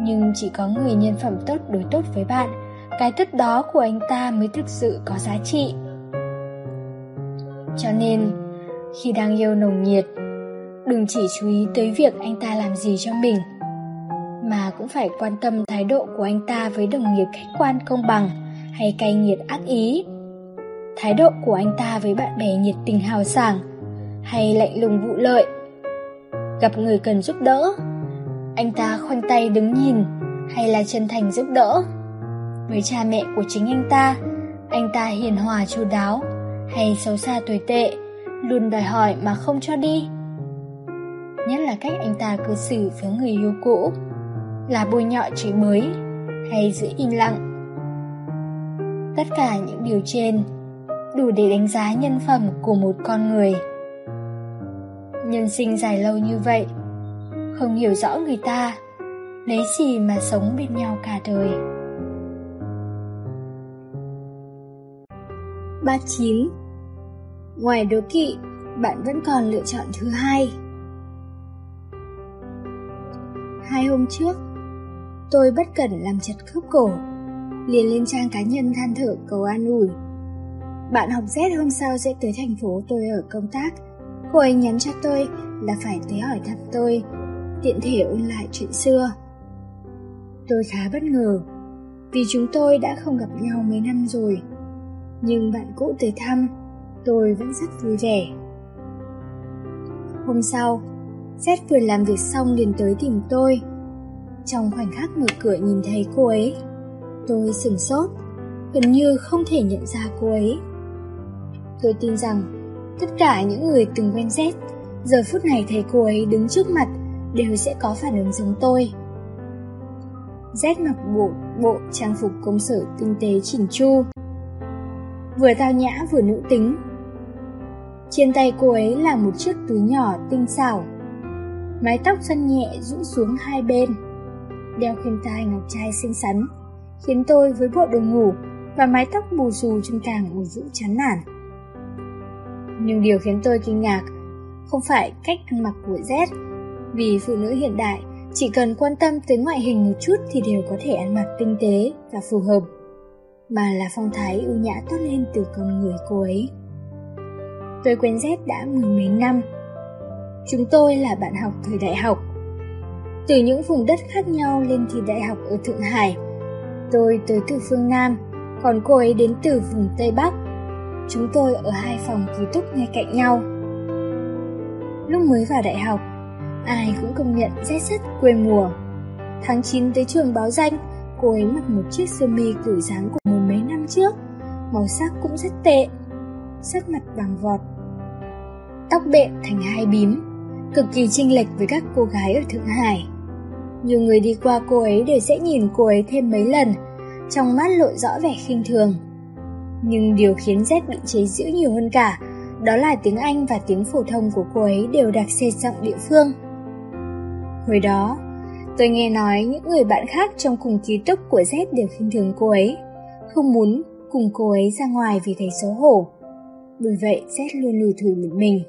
Nhưng chỉ có người nhân phẩm tốt đối tốt với bạn, cái tốt đó của anh ta mới thực sự có giá trị. Cho nên, khi đang yêu nồng nhiệt, đừng chỉ chú ý tới việc anh ta làm gì cho mình, mà cũng phải quan tâm thái độ của anh ta với đồng nghiệp khách quan công bằng hay cay nghiệt ác ý. Thái độ của anh ta với bạn bè nhiệt tình hào sảng hay lạnh lùng vụ lợi. Gặp người cần giúp đỡ, anh ta khoanh tay đứng nhìn hay là chân thành giúp đỡ. Với cha mẹ của chính anh ta, anh ta hiền hòa chu đáo hay xấu xa tồi tệ, luôn đòi hỏi mà không cho đi. Nhất là cách anh ta cư xử với người yêu cũ, là bôi nhọ chửi mới hay giữ im lặng. Tất cả những điều trên đủ để đánh giá nhân phẩm của một con người. Nhân sinh dài lâu như vậy, không hiểu rõ người ta, lấy gì mà sống bên nhau cả đời. 39. Ngoài đố kỵ, bạn vẫn còn lựa chọn thứ hai. Hai hôm trước, tôi bất cẩn làm chật khớp cổ, liền lên trang cá nhân than thở cầu an ủi. Bạn học Z hôm sau sẽ tới thành phố tôi ở công tác. Cô ấy nhắn cho tôi là phải tới hỏi thăm tôi, tiện thể ôn lại chuyện xưa. Tôi khá bất ngờ, vì chúng tôi đã không gặp nhau mấy năm rồi. Nhưng bạn cũ tới thăm, tôi vẫn rất vui vẻ. Hôm sau, Seth vừa làm việc xong liền tới tìm tôi. Trong khoảnh khắc mở cửa nhìn thấy cô ấy, tôi sửng sốt, gần như không thể nhận ra cô ấy. Tôi tin rằng tất cả những người từng quen Seth giờ phút này thấy cô ấy đứng trước mặt đều sẽ có phản ứng giống tôi. Z mặc bộ bộ trang phục công sở tinh tế chỉnh chu, vừa tao nhã vừa nữ tính. Trên tay cô ấy là một chiếc túi nhỏ tinh xảo, mái tóc xoăn nhẹ rũ xuống hai bên, đeo khuyên tai ngọc trai xinh xắn, khiến tôi với bộ đồ ngủ và mái tóc bù xù trông càng ủ rũ chán nản. Nhưng điều khiến tôi kinh ngạc không phải cách ăn mặc của Z, vì phụ nữ hiện đại chỉ cần quan tâm tới ngoại hình một chút thì đều có thể ăn mặc tinh tế và phù hợp, mà là phong thái ưu nhã tốt lên từ con người cô ấy. Tôi quen Z đã mười mấy năm. Chúng tôi là bạn học thời đại học. Từ những vùng đất khác nhau lên thi đại học ở Thượng Hải. Tôi tới từ phương Nam, còn cô ấy đến từ vùng Tây Bắc. Chúng tôi ở hai phòng ký túc ngay cạnh nhau. Lúc mới vào đại học, ai cũng công nhận rét rất quê mùa. Tháng 9 tới trường báo danh, cô ấy mặc một chiếc sơ mi kiểu dáng của mười mấy năm trước, màu sắc cũng rất tệ, sắc mặt vàng vọt. Tóc bện thành hai bím, cực kỳ chênh lệch với các cô gái ở Thượng Hải. Nhiều người đi qua cô ấy đều sẽ nhìn cô ấy thêm mấy lần, trong mắt lộ rõ vẻ khinh thường. Nhưng điều khiến Z bị chế giễu nhiều hơn cả đó là tiếng Anh và tiếng phổ thông của cô ấy đều đặc sệt giọng địa phương. Hồi đó, tôi nghe nói những người bạn khác trong cùng ký túc của Z đều khinh thường cô ấy, không muốn cùng cô ấy ra ngoài vì thấy xấu hổ. Bởi vậy Z luôn lùi thủ một mình.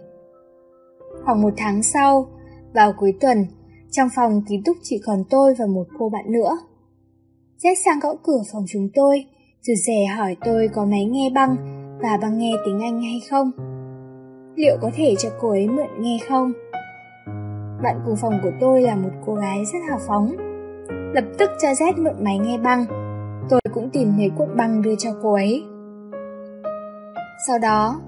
Khoảng một tháng sau, vào cuối tuần, trong phòng ký túc chỉ còn tôi và một cô bạn nữa. Z sang gõ cửa phòng chúng tôi, rụt rè hỏi tôi có máy nghe băng và băng nghe tiếng Anh hay không. Liệu có thể cho cô ấy mượn nghe không? Bạn cùng phòng của tôi là một cô gái rất hào phóng. Lập tức cho Z mượn máy nghe băng. Tôi cũng tìm thấy cuộn băng đưa cho cô ấy. Sau đó,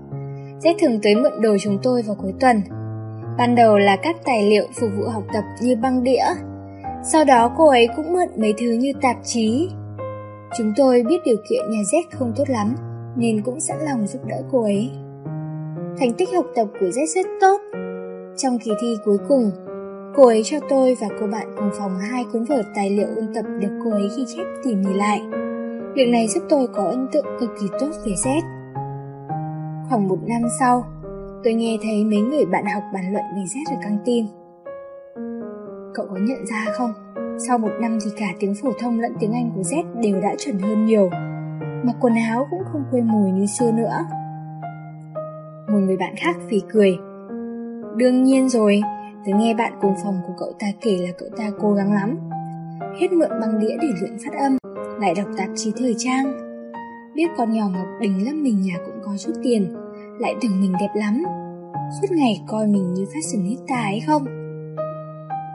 Z thường tới mượn đồ chúng tôi vào cuối tuần. Ban đầu là các tài liệu phục vụ học tập như băng đĩa. Sau đó cô ấy cũng mượn mấy thứ như tạp chí. Chúng tôi biết điều kiện nhà Z không tốt lắm, nên cũng sẵn lòng giúp đỡ cô ấy. Thành tích học tập của Z rất tốt. Trong kỳ thi cuối cùng, cô ấy cho tôi và cô bạn cùng phòng hai cuốn vở tài liệu ôn tập được cô ấy ghi chép tỉ mỉ lại. Việc này giúp tôi có ấn tượng cực kỳ tốt về Z. Khoảng một năm sau, tôi nghe thấy mấy người bạn học bàn luận về Z ở căng tin. Cậu có nhận ra không? Sau một năm thì cả tiếng phổ thông lẫn tiếng Anh của Z đều đã chuẩn hơn nhiều. Mặc quần áo cũng không quê mùi như xưa nữa. Một người bạn khác phì cười. Đương nhiên rồi, tớ nghe bạn cùng phòng của cậu ta kể là cậu ta cố gắng lắm. Hết mượn băng đĩa để luyện phát âm, lại đọc tạp chí thời trang. Biết con nhỏ Ngọc Đình lắm mình nhà cũng có chút tiền, lại tưởng mình đẹp lắm. Suốt ngày coi mình như fashionista ấy không?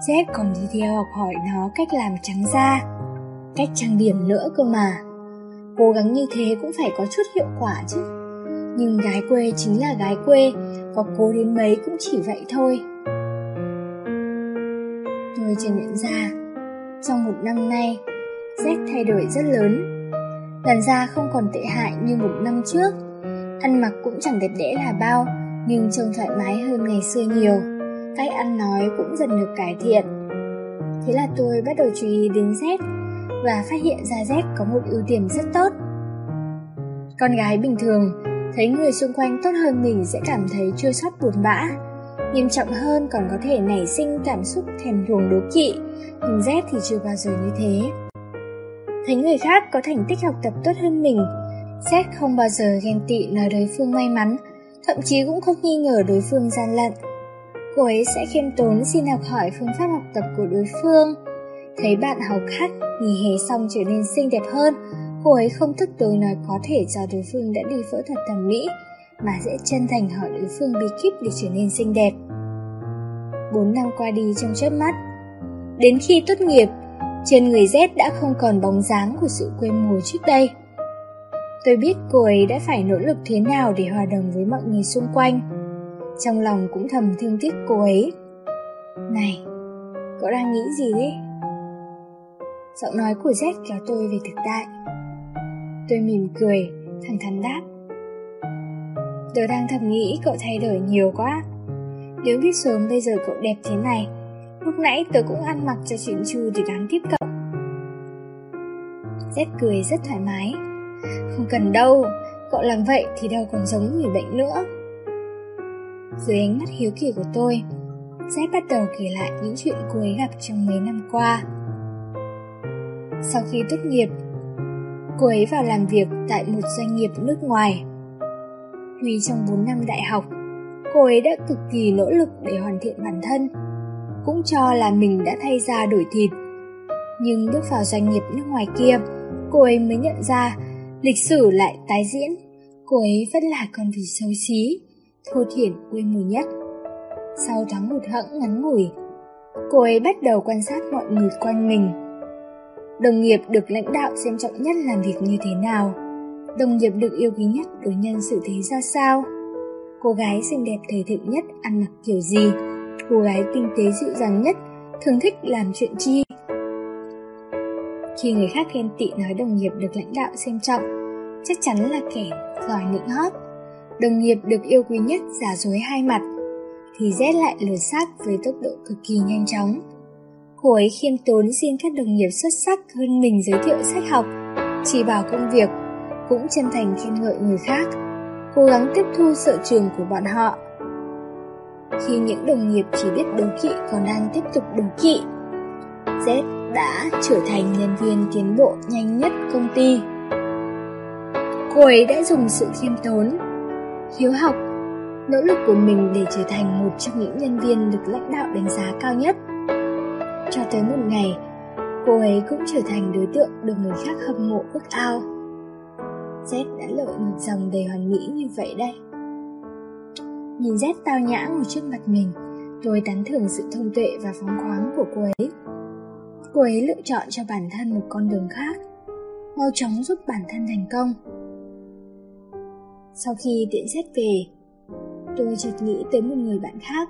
Z còn đi theo học hỏi nó cách làm trắng da, cách trang điểm nữa cơ mà. Cố gắng như thế cũng phải có chút hiệu quả chứ. Nhưng gái quê chính là gái quê, có cố đến mấy cũng chỉ vậy thôi. Tôi chợt nhận ra, trong một năm nay, Jack thay đổi rất lớn. Làn da không còn tệ hại như một năm trước, ăn mặc cũng chẳng đẹp đẽ là bao, nhưng trông thoải mái hơn ngày xưa nhiều. Cách ăn nói cũng dần được cải thiện. Thế là tôi bắt đầu chú ý đến Z và phát hiện ra Z có một ưu điểm rất tốt. Con gái bình thường thấy người xung quanh tốt hơn mình sẽ cảm thấy chua xót buồn bã. Nghiêm trọng hơn còn có thể nảy sinh cảm xúc thèm thuồng đố kỵ, nhưng Z thì chưa bao giờ như thế. Thấy người khác có thành tích học tập tốt hơn mình, Seth không bao giờ ghen tị nói đối phương may mắn, thậm chí cũng không nghi ngờ đối phương gian lận. Cô ấy sẽ khiêm tốn xin học hỏi phương pháp học tập của đối phương. Thấy bạn học khác nghỉ hè xong trở nên xinh đẹp hơn, cô ấy không thức tối nói có thể do đối phương đã đi phẫu thuật thẩm mỹ, mà sẽ chân thành hỏi đối phương bí kíp để trở nên xinh đẹp. Bốn năm qua đi trong chớp mắt. Đến khi tốt nghiệp, trên người Z đã không còn bóng dáng của sự quê mùa trước đây. Tôi biết cô ấy đã phải nỗ lực thế nào để hòa đồng với mọi người xung quanh. Trong lòng cũng thầm thương tiếc cô ấy. Này, cậu đang nghĩ gì đấy? Giọng nói của Z kéo tôi về thực tại. Tôi mỉm cười, thẳng thắn đáp. Tớ đang thầm nghĩ cậu thay đổi nhiều quá. Nếu biết sớm bây giờ cậu đẹp thế này, lúc nãy tớ cũng ăn mặc cho chỉnh chu để đáng tiếp cậu. Z cười rất thoải mái. Không cần đâu, cậu làm vậy thì đâu còn giống người bệnh nữa. Dưới ánh mắt hiếu kỳ của tôi, Jack bắt đầu kể lại những chuyện cô ấy gặp trong mấy năm qua. Sau khi tốt nghiệp, cô ấy vào làm việc tại một doanh nghiệp nước ngoài. Tuy trong 4 năm đại học, cô ấy đã cực kỳ nỗ lực để hoàn thiện bản thân, cũng cho là mình đã thay da đổi thịt. Nhưng bước vào doanh nghiệp nước ngoài kia, cô ấy mới nhận ra lịch sử lại tái diễn, cô ấy vẫn là con vịt xấu xí, thô thiển quê mùi nhất. Sau tháng hụt hẫng ngắn ngủi, cô ấy bắt đầu quan sát mọi người quanh mình. Đồng nghiệp được lãnh đạo xem trọng nhất làm việc như thế nào? Đồng nghiệp được yêu quý nhất đối nhân xử thế ra sao? Cô gái xinh đẹp thời thượng nhất ăn mặc kiểu gì? Cô gái kinh tế dịu dàng nhất thường thích làm chuyện chi? Khi người khác khen tị nói đồng nghiệp được lãnh đạo xem trọng, chắc chắn là kẻ giỏi nịnh hót. Đồng nghiệp được yêu quý nhất giả dối hai mặt, thì rét lại lừa xác với tốc độ cực kỳ nhanh chóng. Cô ấy khiêm tốn xin các đồng nghiệp xuất sắc hơn mình giới thiệu sách học, chỉ bảo công việc, cũng chân thành khen ngợi người khác. cố gắng tiếp thu sở trường của bọn họ. Khi những đồng nghiệp chỉ biết đố kỵ còn đang tiếp tục đố kỵ, Z đã trở thành nhân viên tiến bộ nhanh nhất công ty. Cô ấy đã dùng sự khiêm tốn, hiếu học, nỗ lực của mình để trở thành một trong những nhân viên được lãnh đạo đánh giá cao nhất. Cho tới một ngày, cô ấy cũng trở thành đối tượng được người khác hâm mộ ước ao. Z đã lội một dòng đầy hoàn mỹ như vậy đây. Nhìn Z tao nhã ngồi trước mặt mình, tôi tán thưởng sự thông tuệ và phóng khoáng của cô ấy. Cô ấy lựa chọn cho bản thân một con đường khác, mau chóng giúp bản thân thành công. Sau khi tiện xét về, tôi chợt nghĩ tới một người bạn khác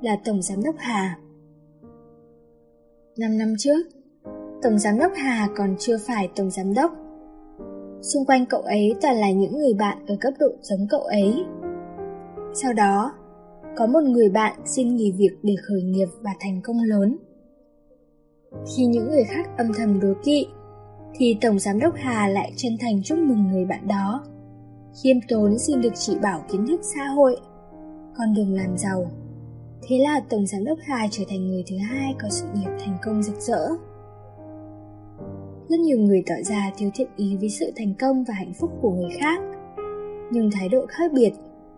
là Tổng Giám đốc Hà. Năm năm trước, Tổng Giám đốc Hà còn chưa phải Tổng Giám đốc. Xung quanh cậu ấy toàn là những người bạn ở cấp độ giống cậu ấy. Sau đó, có một người bạn xin nghỉ việc để khởi nghiệp và thành công lớn. Khi những người khác âm thầm đố kỵ, thì Tổng Giám đốc Hà lại chân thành chúc mừng người bạn đó. Khiêm tốn xin được chỉ bảo kiến thức xã hội, con đường làm giàu. Thế là Tổng Giám đốc Hà trở thành người thứ hai có sự nghiệp thành công rực rỡ. Rất nhiều người tỏ ra thiếu thiện ý với sự thành công và hạnh phúc của người khác, nhưng thái độ khác biệt,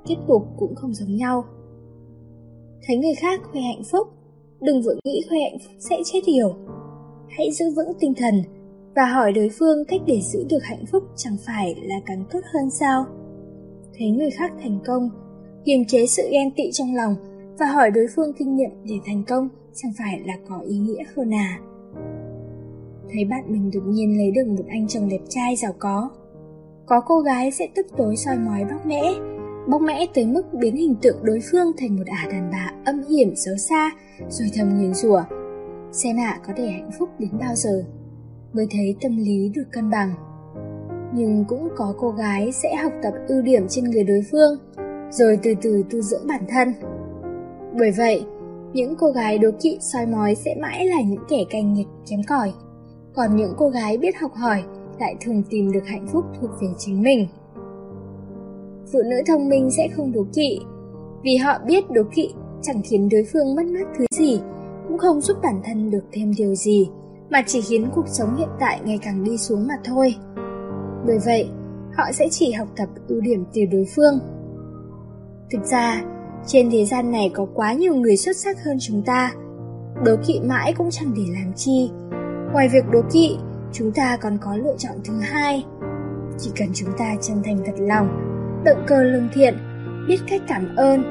kết cục cũng không giống nhau. Thấy người khác khoe hạnh phúc, đừng vội nghĩ khoe hạnh phúc sẽ chết hiểu. Hãy giữ vững tinh thần và hỏi đối phương cách để giữ được hạnh phúc chẳng phải là càng tốt hơn sao? Thấy người khác thành công, kiềm chế sự ghen tị trong lòng và hỏi đối phương kinh nghiệm để thành công chẳng phải là có ý nghĩa hơn à? Thấy bạn mình đột nhiên lấy được một anh chồng đẹp trai giàu có, có cô gái sẽ tức tối soi mói bóc mẽ, bóc mẽ tới mức biến hình tượng đối phương thành một ả đàn bà âm hiểm xấu xa, rồi thầm nguyền rủa. Xem ạ có thể hạnh phúc đến bao giờ, mới thấy tâm lý được cân bằng. Nhưng cũng có cô gái sẽ học tập ưu điểm trên người đối phương, rồi từ từ tu dưỡng bản thân. Bởi vậy, những cô gái đố kỵ soi mói sẽ mãi là những kẻ canh nghiệt kém cỏi. Còn những cô gái biết học hỏi lại thường tìm được hạnh phúc thuộc về chính mình. Phụ nữ thông minh sẽ không đố kỵ, vì họ biết đố kỵ chẳng khiến đối phương mất mát thứ gì, cũng không giúp bản thân được thêm điều gì, mà chỉ khiến cuộc sống hiện tại ngày càng đi xuống mà thôi. Bởi vậy, họ sẽ chỉ học tập ưu điểm từ đối phương. Thực ra, trên thế gian này có quá nhiều người xuất sắc hơn chúng ta. Đố kỵ mãi cũng chẳng để làm chi. Ngoài việc đố kỵ, chúng ta còn có lựa chọn thứ hai. Chỉ cần chúng ta chân thành thật lòng, động cơ lương thiện, biết cách cảm ơn.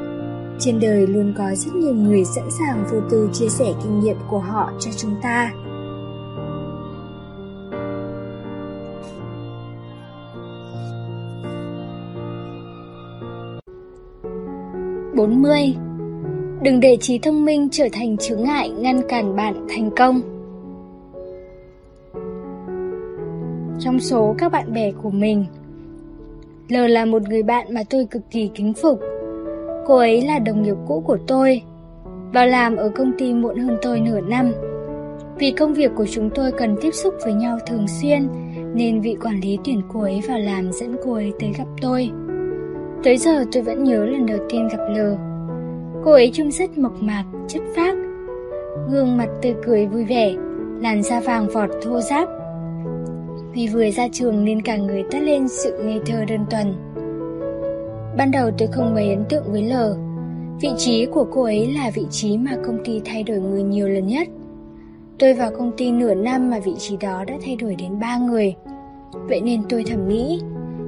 Trên đời luôn có rất nhiều người sẵn sàng vô tư chia sẻ kinh nghiệm của họ cho chúng ta. bốn mươi Đừng để trí thông minh trở thành chướng ngại ngăn cản bạn thành công. Trong số các bạn bè của mình, L là một người bạn mà tôi cực kỳ kính phục. Cô ấy là đồng nghiệp cũ của tôi, vào làm ở công ty muộn hơn tôi nửa năm. Vì công việc của chúng tôi cần tiếp xúc với nhau thường xuyên, nên vị quản lý tuyển cô ấy vào làm dẫn cô ấy tới gặp tôi. Tới giờ tôi vẫn nhớ lần đầu tiên gặp L. Cô ấy trông rất mộc mạc, chất phác, gương mặt tươi cười vui vẻ, làn da vàng vọt thô ráp, vì vừa ra trường nên cả người toát lên sự ngây thơ đơn thuần. Ban đầu tôi không mấy ấn tượng với L. Vị trí của cô ấy là vị trí mà công ty thay đổi người nhiều lần nhất. Tôi vào công ty nửa năm mà vị trí đó đã thay đổi đến ba người. Vậy nên tôi thầm nghĩ,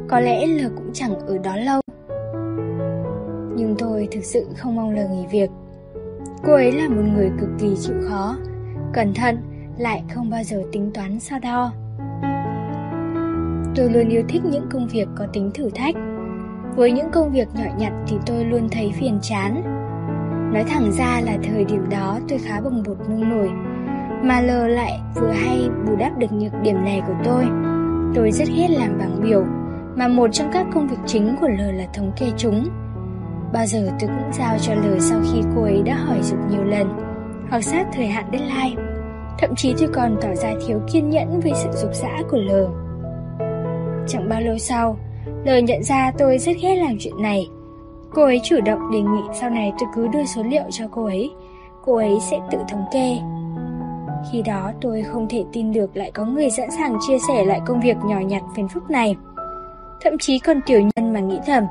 có lẽ L cũng chẳng ở đó lâu. Nhưng tôi thực sự không mong L nghỉ việc. Cô ấy là một người cực kỳ chịu khó, cẩn thận, lại không bao giờ tính toán so đo. Tôi luôn yêu thích những công việc có tính thử thách. Với những công việc nhỏ nhặt thì tôi luôn thấy phiền chán. Nói thẳng ra là thời điểm đó tôi khá bồng bột nông nổi, mà lờ lại vừa hay bù đắp được nhược điểm này của tôi. Tôi rất ghét làm bảng biểu, mà một trong các công việc chính của lờ là thống kê chúng. Bao giờ tôi cũng giao cho lờ sau khi cô ấy đã hỏi dục nhiều lần, hoặc sát thời hạn deadline. Thậm chí tôi còn tỏ ra thiếu kiên nhẫn với sự dục dã của lờ. Chẳng bao lâu sau, lời nhận ra tôi rất ghét làm chuyện này. Cô ấy chủ động đề nghị sau này tôi cứ đưa số liệu cho cô ấy. Cô ấy sẽ tự thống kê. Khi đó tôi không thể tin được lại có người sẵn sàng chia sẻ lại công việc nhỏ nhặt phiền phức này. Thậm chí còn tiểu nhân mà nghĩ thầm,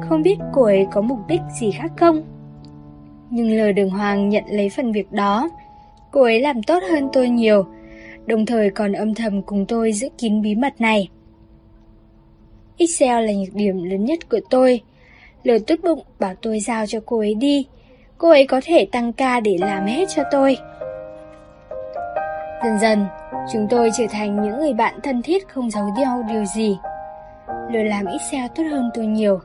không biết cô ấy có mục đích gì khác không? Nhưng lờ đường hoàng nhận lấy phần việc đó. Cô ấy làm tốt hơn tôi nhiều, đồng thời còn âm thầm cùng tôi giữ kín bí mật này. Excel là nhược điểm lớn nhất của tôi. Lừa tốt bụng bảo tôi giao cho cô ấy đi. Cô ấy có thể tăng ca để làm hết cho tôi. Dần dần, chúng tôi trở thành những người bạn thân thiết không giấu nhau điều gì. Lừa làm Excel tốt hơn tôi nhiều.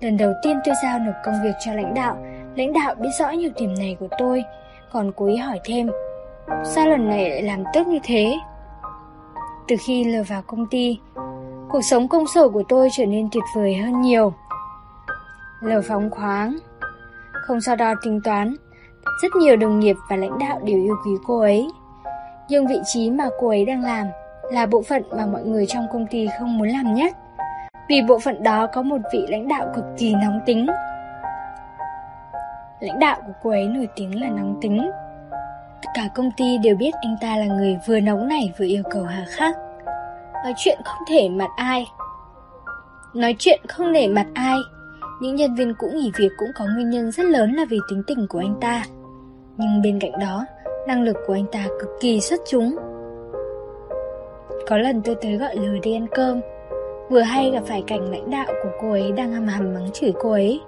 Lần đầu tiên tôi giao nộp công việc cho lãnh đạo, lãnh đạo biết rõ nhược điểm này của tôi, còn cố ý hỏi thêm, sao lần này lại làm tốt như thế? Từ khi lừa vào công ty, cuộc sống công sở của tôi trở nên tuyệt vời hơn nhiều. Lờ phóng khoáng, không so đo tính toán, rất nhiều đồng nghiệp và lãnh đạo đều yêu quý cô ấy. Nhưng vị trí mà cô ấy đang làm là bộ phận mà mọi người trong công ty không muốn làm nhất. Vì bộ phận đó có một vị lãnh đạo cực kỳ nóng tính. Lãnh đạo của cô ấy nổi tiếng là nóng tính. Cả công ty đều biết anh ta là người vừa nóng nảy vừa yêu cầu hà khắc. Nói chuyện không thể mặt ai. Nói chuyện không nể mặt ai. Những nhân viên cũ nghỉ việc cũng có nguyên nhân rất lớn là vì tính tình của anh ta. Nhưng bên cạnh đó, năng lực của anh ta cực kỳ xuất chúng. Có lần tôi tới gọi lời đi ăn cơm, vừa hay gặp phải cảnh lãnh đạo của cô ấy đang hầm hầm mắng chửi cô ấy.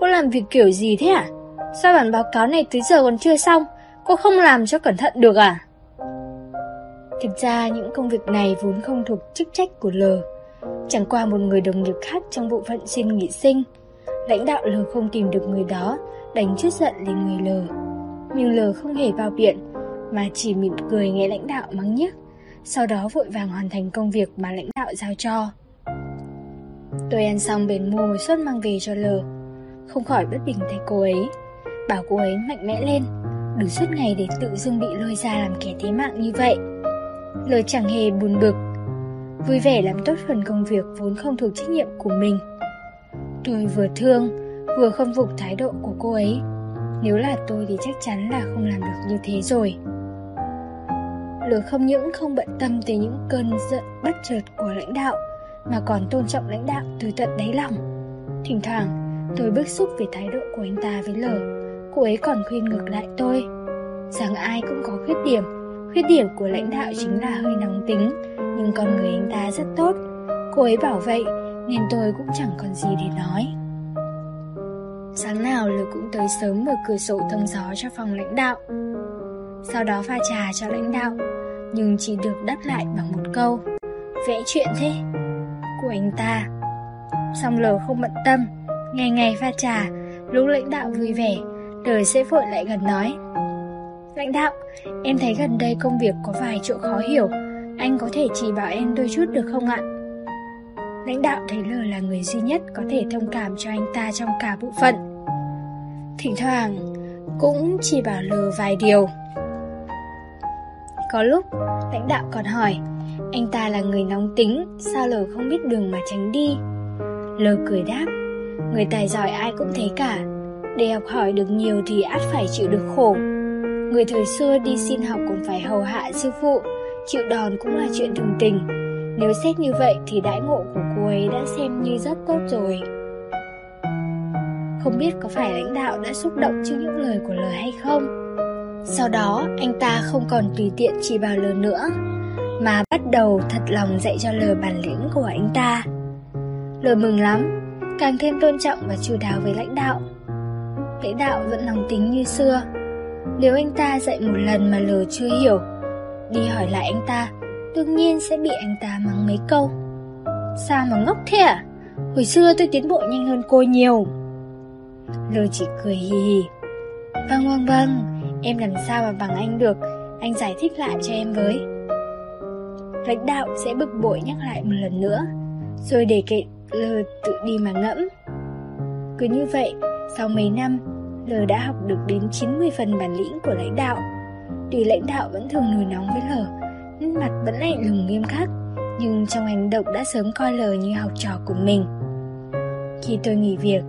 Cô làm việc kiểu gì thế à? Sao bản báo cáo này tới giờ còn chưa xong? Cô không làm cho cẩn thận được à? Thực ra những công việc này vốn không thuộc chức trách của L. Chẳng qua một người đồng nghiệp khác trong bộ phận xin nghỉ sinh. Lãnh đạo L không tìm được người đó, đánh chút giận lên người L nhưng L không hề bao biện, mà chỉ mỉm cười nghe lãnh đạo mắng nhức, sau đó vội vàng hoàn thành công việc mà lãnh đạo giao cho. Tôi ăn xong bền mua một suất mang về cho L, không khỏi bất bình thay cô ấy, bảo cô ấy mạnh mẽ lên, đừng suốt ngày để tự dưng bị lôi ra làm kẻ thế mạng như vậy lời chẳng hề buồn bực, vui vẻ làm tốt phần công việc vốn không thuộc trách nhiệm của mình. Tôi vừa thương, vừa không phục thái độ của cô ấy. Nếu là tôi thì chắc chắn là không làm được như thế rồi. Lửa không những không bận tâm tới những cơn giận bất chợt của lãnh đạo Mà còn tôn trọng lãnh đạo từ tận đáy lòng. Thỉnh thoảng tôi bức xúc về thái độ của anh ta với lở Cô ấy còn khuyên ngược lại tôi. Rằng ai cũng có khuyết điểm Khuyết điểm của lãnh đạo chính là hơi nóng tính, Nhưng con người anh ta rất tốt. Cô ấy bảo vậy, Nên tôi cũng chẳng còn gì để nói. Sáng nào Lực cũng tới sớm mở cửa sổ thông gió cho phòng lãnh đạo. Sau đó pha trà cho lãnh đạo, Nhưng chỉ được đáp lại bằng một câu, Vẽ chuyện thế. Của anh ta Xong lờ không bận tâm, Ngày ngày pha trà, Lúc lãnh đạo vui vẻ, Đời sẽ vội lại gần nói Lãnh đạo Em thấy gần đây công việc có vài chỗ khó hiểu Anh có thể chỉ bảo em đôi chút được không ạ Lãnh đạo thấy L là người duy nhất có thể thông cảm cho anh ta trong cả bộ phận. Thỉnh thoảng cũng chỉ bảo L vài điều. Có lúc lãnh đạo còn hỏi anh ta là người nóng tính, sao L không biết đường mà tránh đi? L cười đáp, người tài giỏi ai cũng thế cả, để học hỏi được nhiều thì ắt phải chịu được khổ. Người thời xưa đi xin học cũng phải hầu hạ sư phụ, chịu đòn cũng là chuyện thường tình nếu xét như vậy thì đãi ngộ của cô ấy đã xem như rất tốt rồi. Không biết có phải lãnh đạo đã xúc động trước những lời của lời hay không? Sau đó, anh ta không còn tùy tiện chỉ bảo lờ nữa, mà bắt đầu thật lòng dạy cho lờ bản lĩnh của anh ta. Lờ mừng lắm, càng thêm tôn trọng và chu đáo với lãnh đạo. Lãnh đạo vẫn lòng tính như xưa. Nếu anh ta dạy một lần mà lờ chưa hiểu, đi hỏi lại anh ta đương nhiên sẽ bị anh ta mắng mấy câu. Sao mà ngốc thế à? Hồi xưa tôi tiến bộ nhanh hơn cô nhiều. lờ chỉ cười hì hì. Vâng vâng vâng, em làm sao mà bằng anh được, anh giải thích lại cho em với. Lãnh đạo sẽ bực bội nhắc lại một lần nữa, rồi để kệ lờ tự đi mà ngẫm. Cứ như vậy, sau mấy năm, Lờ đã học được đến 90 phần bản lĩnh của lãnh đạo. Tuy lãnh đạo vẫn thường nổi nóng với Lờ, mặt vẫn lạnh lùng nghiêm khắc nhưng trong hành động đã sớm coi L như học trò của mình. Khi tôi nghỉ việc,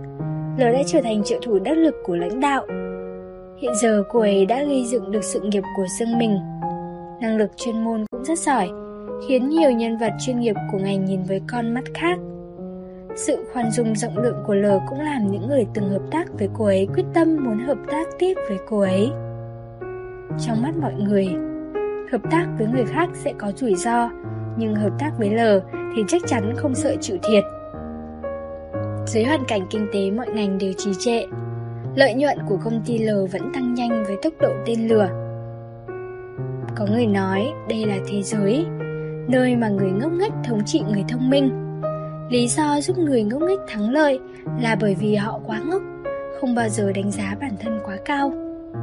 L đã trở thành trợ thủ đắc lực của lãnh đạo. Hiện giờ cô ấy đã gây dựng được sự nghiệp của riêng mình. Năng lực chuyên môn cũng rất giỏi, khiến nhiều nhân vật chuyên nghiệp của ngành nhìn với con mắt khác. Sự khoan dung rộng lượng của L cũng làm những người từng hợp tác với cô ấy quyết tâm muốn hợp tác tiếp với cô ấy. Trong mắt mọi người, hợp tác với người khác sẽ có rủi ro, nhưng hợp tác với L thì chắc chắn không sợ chịu thiệt. Dưới hoàn cảnh kinh tế mọi ngành đều trì trệ, lợi nhuận của công ty L vẫn tăng nhanh với tốc độ tên lửa. Có người nói đây là thế giới, nơi mà người ngốc nghếch thống trị người thông minh. Lý do giúp người ngốc nghếch thắng lợi là bởi vì họ quá ngốc, không bao giờ đánh giá bản thân quá cao,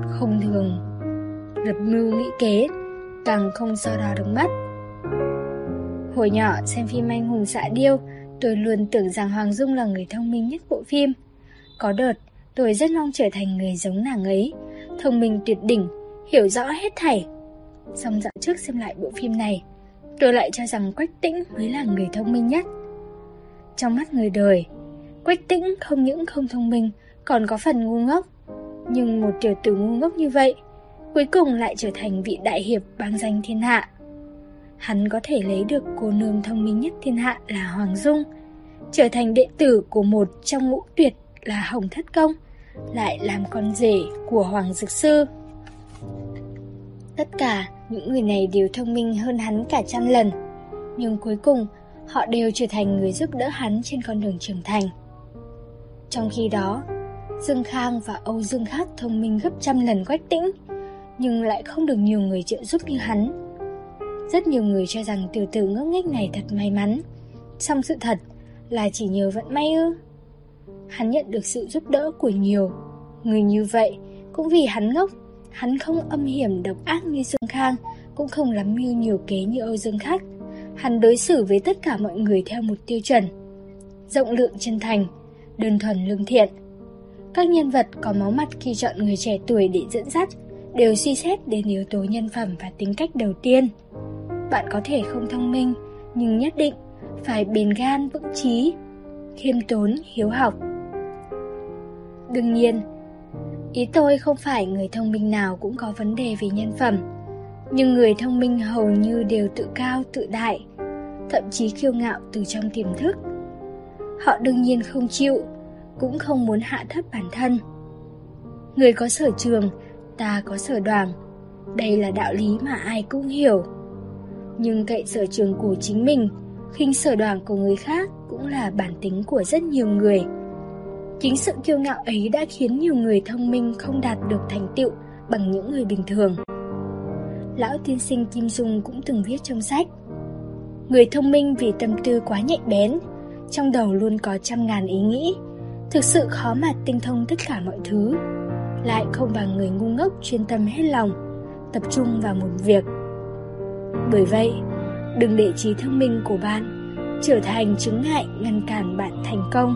không thường lập mưu nghĩ kế, càng không so đo được mắt. Hồi nhỏ xem phim anh hùng xạ điêu, tôi luôn tưởng rằng Hoàng Dung là người thông minh nhất bộ phim. Có đợt, tôi rất mong trở thành người giống nàng ấy, thông minh tuyệt đỉnh, hiểu rõ hết thảy. Xong dạo trước xem lại bộ phim này, tôi lại cho rằng Quách Tĩnh mới là người thông minh nhất. Trong mắt người đời, Quách Tĩnh không những không thông minh, còn có phần ngu ngốc. Nhưng một tiểu tử ngu ngốc như vậy, cuối cùng lại trở thành vị đại hiệp bang danh thiên hạ. Hắn có thể lấy được cô nương thông minh nhất thiên hạ là Hoàng Dung, trở thành đệ tử của một trong ngũ tuyệt là Hồng Thất Công, lại làm con rể của Hoàng Dực Sư. Tất cả những người này đều thông minh hơn hắn cả trăm lần, nhưng cuối cùng họ đều trở thành người giúp đỡ hắn trên con đường trưởng thành. Trong khi đó, Dương Khang và Âu Dương Khắc thông minh gấp trăm lần quách tĩnh, nhưng lại không được nhiều người trợ giúp như hắn. Rất nhiều người cho rằng tiểu tử ngốc nghếch này thật may mắn, song sự thật là chỉ nhờ vận may ư. Hắn nhận được sự giúp đỡ của nhiều người như vậy, cũng vì hắn ngốc, hắn không âm hiểm độc ác như Dương Khang, cũng không lắm mưu nhiều kế như Âu Dương Khắc. Hắn đối xử với tất cả mọi người theo một tiêu chuẩn, rộng lượng chân thành, đơn thuần lương thiện. Các nhân vật có máu mặt khi chọn người trẻ tuổi để dẫn dắt đều suy xét đến yếu tố nhân phẩm và tính cách đầu tiên. Bạn có thể không thông minh, nhưng nhất định phải bền gan vững trí khiêm tốn, hiếu học. Đương nhiên, ý tôi không phải người thông minh nào cũng có vấn đề về nhân phẩm, nhưng người thông minh hầu như đều tự cao tự đại, thậm chí kiêu ngạo từ trong tiềm thức. Họ đương nhiên không chịu, cũng không muốn hạ thấp bản thân. Người có sở trường ta có sở đoàn đây là đạo lý mà ai cũng hiểu nhưng cậy sở trường của chính mình khinh sở đoàn của người khác cũng là bản tính của rất nhiều người chính sự kiêu ngạo ấy đã khiến nhiều người thông minh không đạt được thành tựu bằng những người bình thường lão tiên sinh kim dung cũng từng viết trong sách người thông minh vì tâm tư quá nhạy bén trong đầu luôn có trăm ngàn ý nghĩ thực sự khó mà tinh thông tất cả mọi thứ lại không bằng người ngu ngốc chuyên tâm hết lòng, tập trung vào một việc. Bởi vậy, đừng để trí thông minh của bạn trở thành chứng ngại ngăn cản bạn thành công.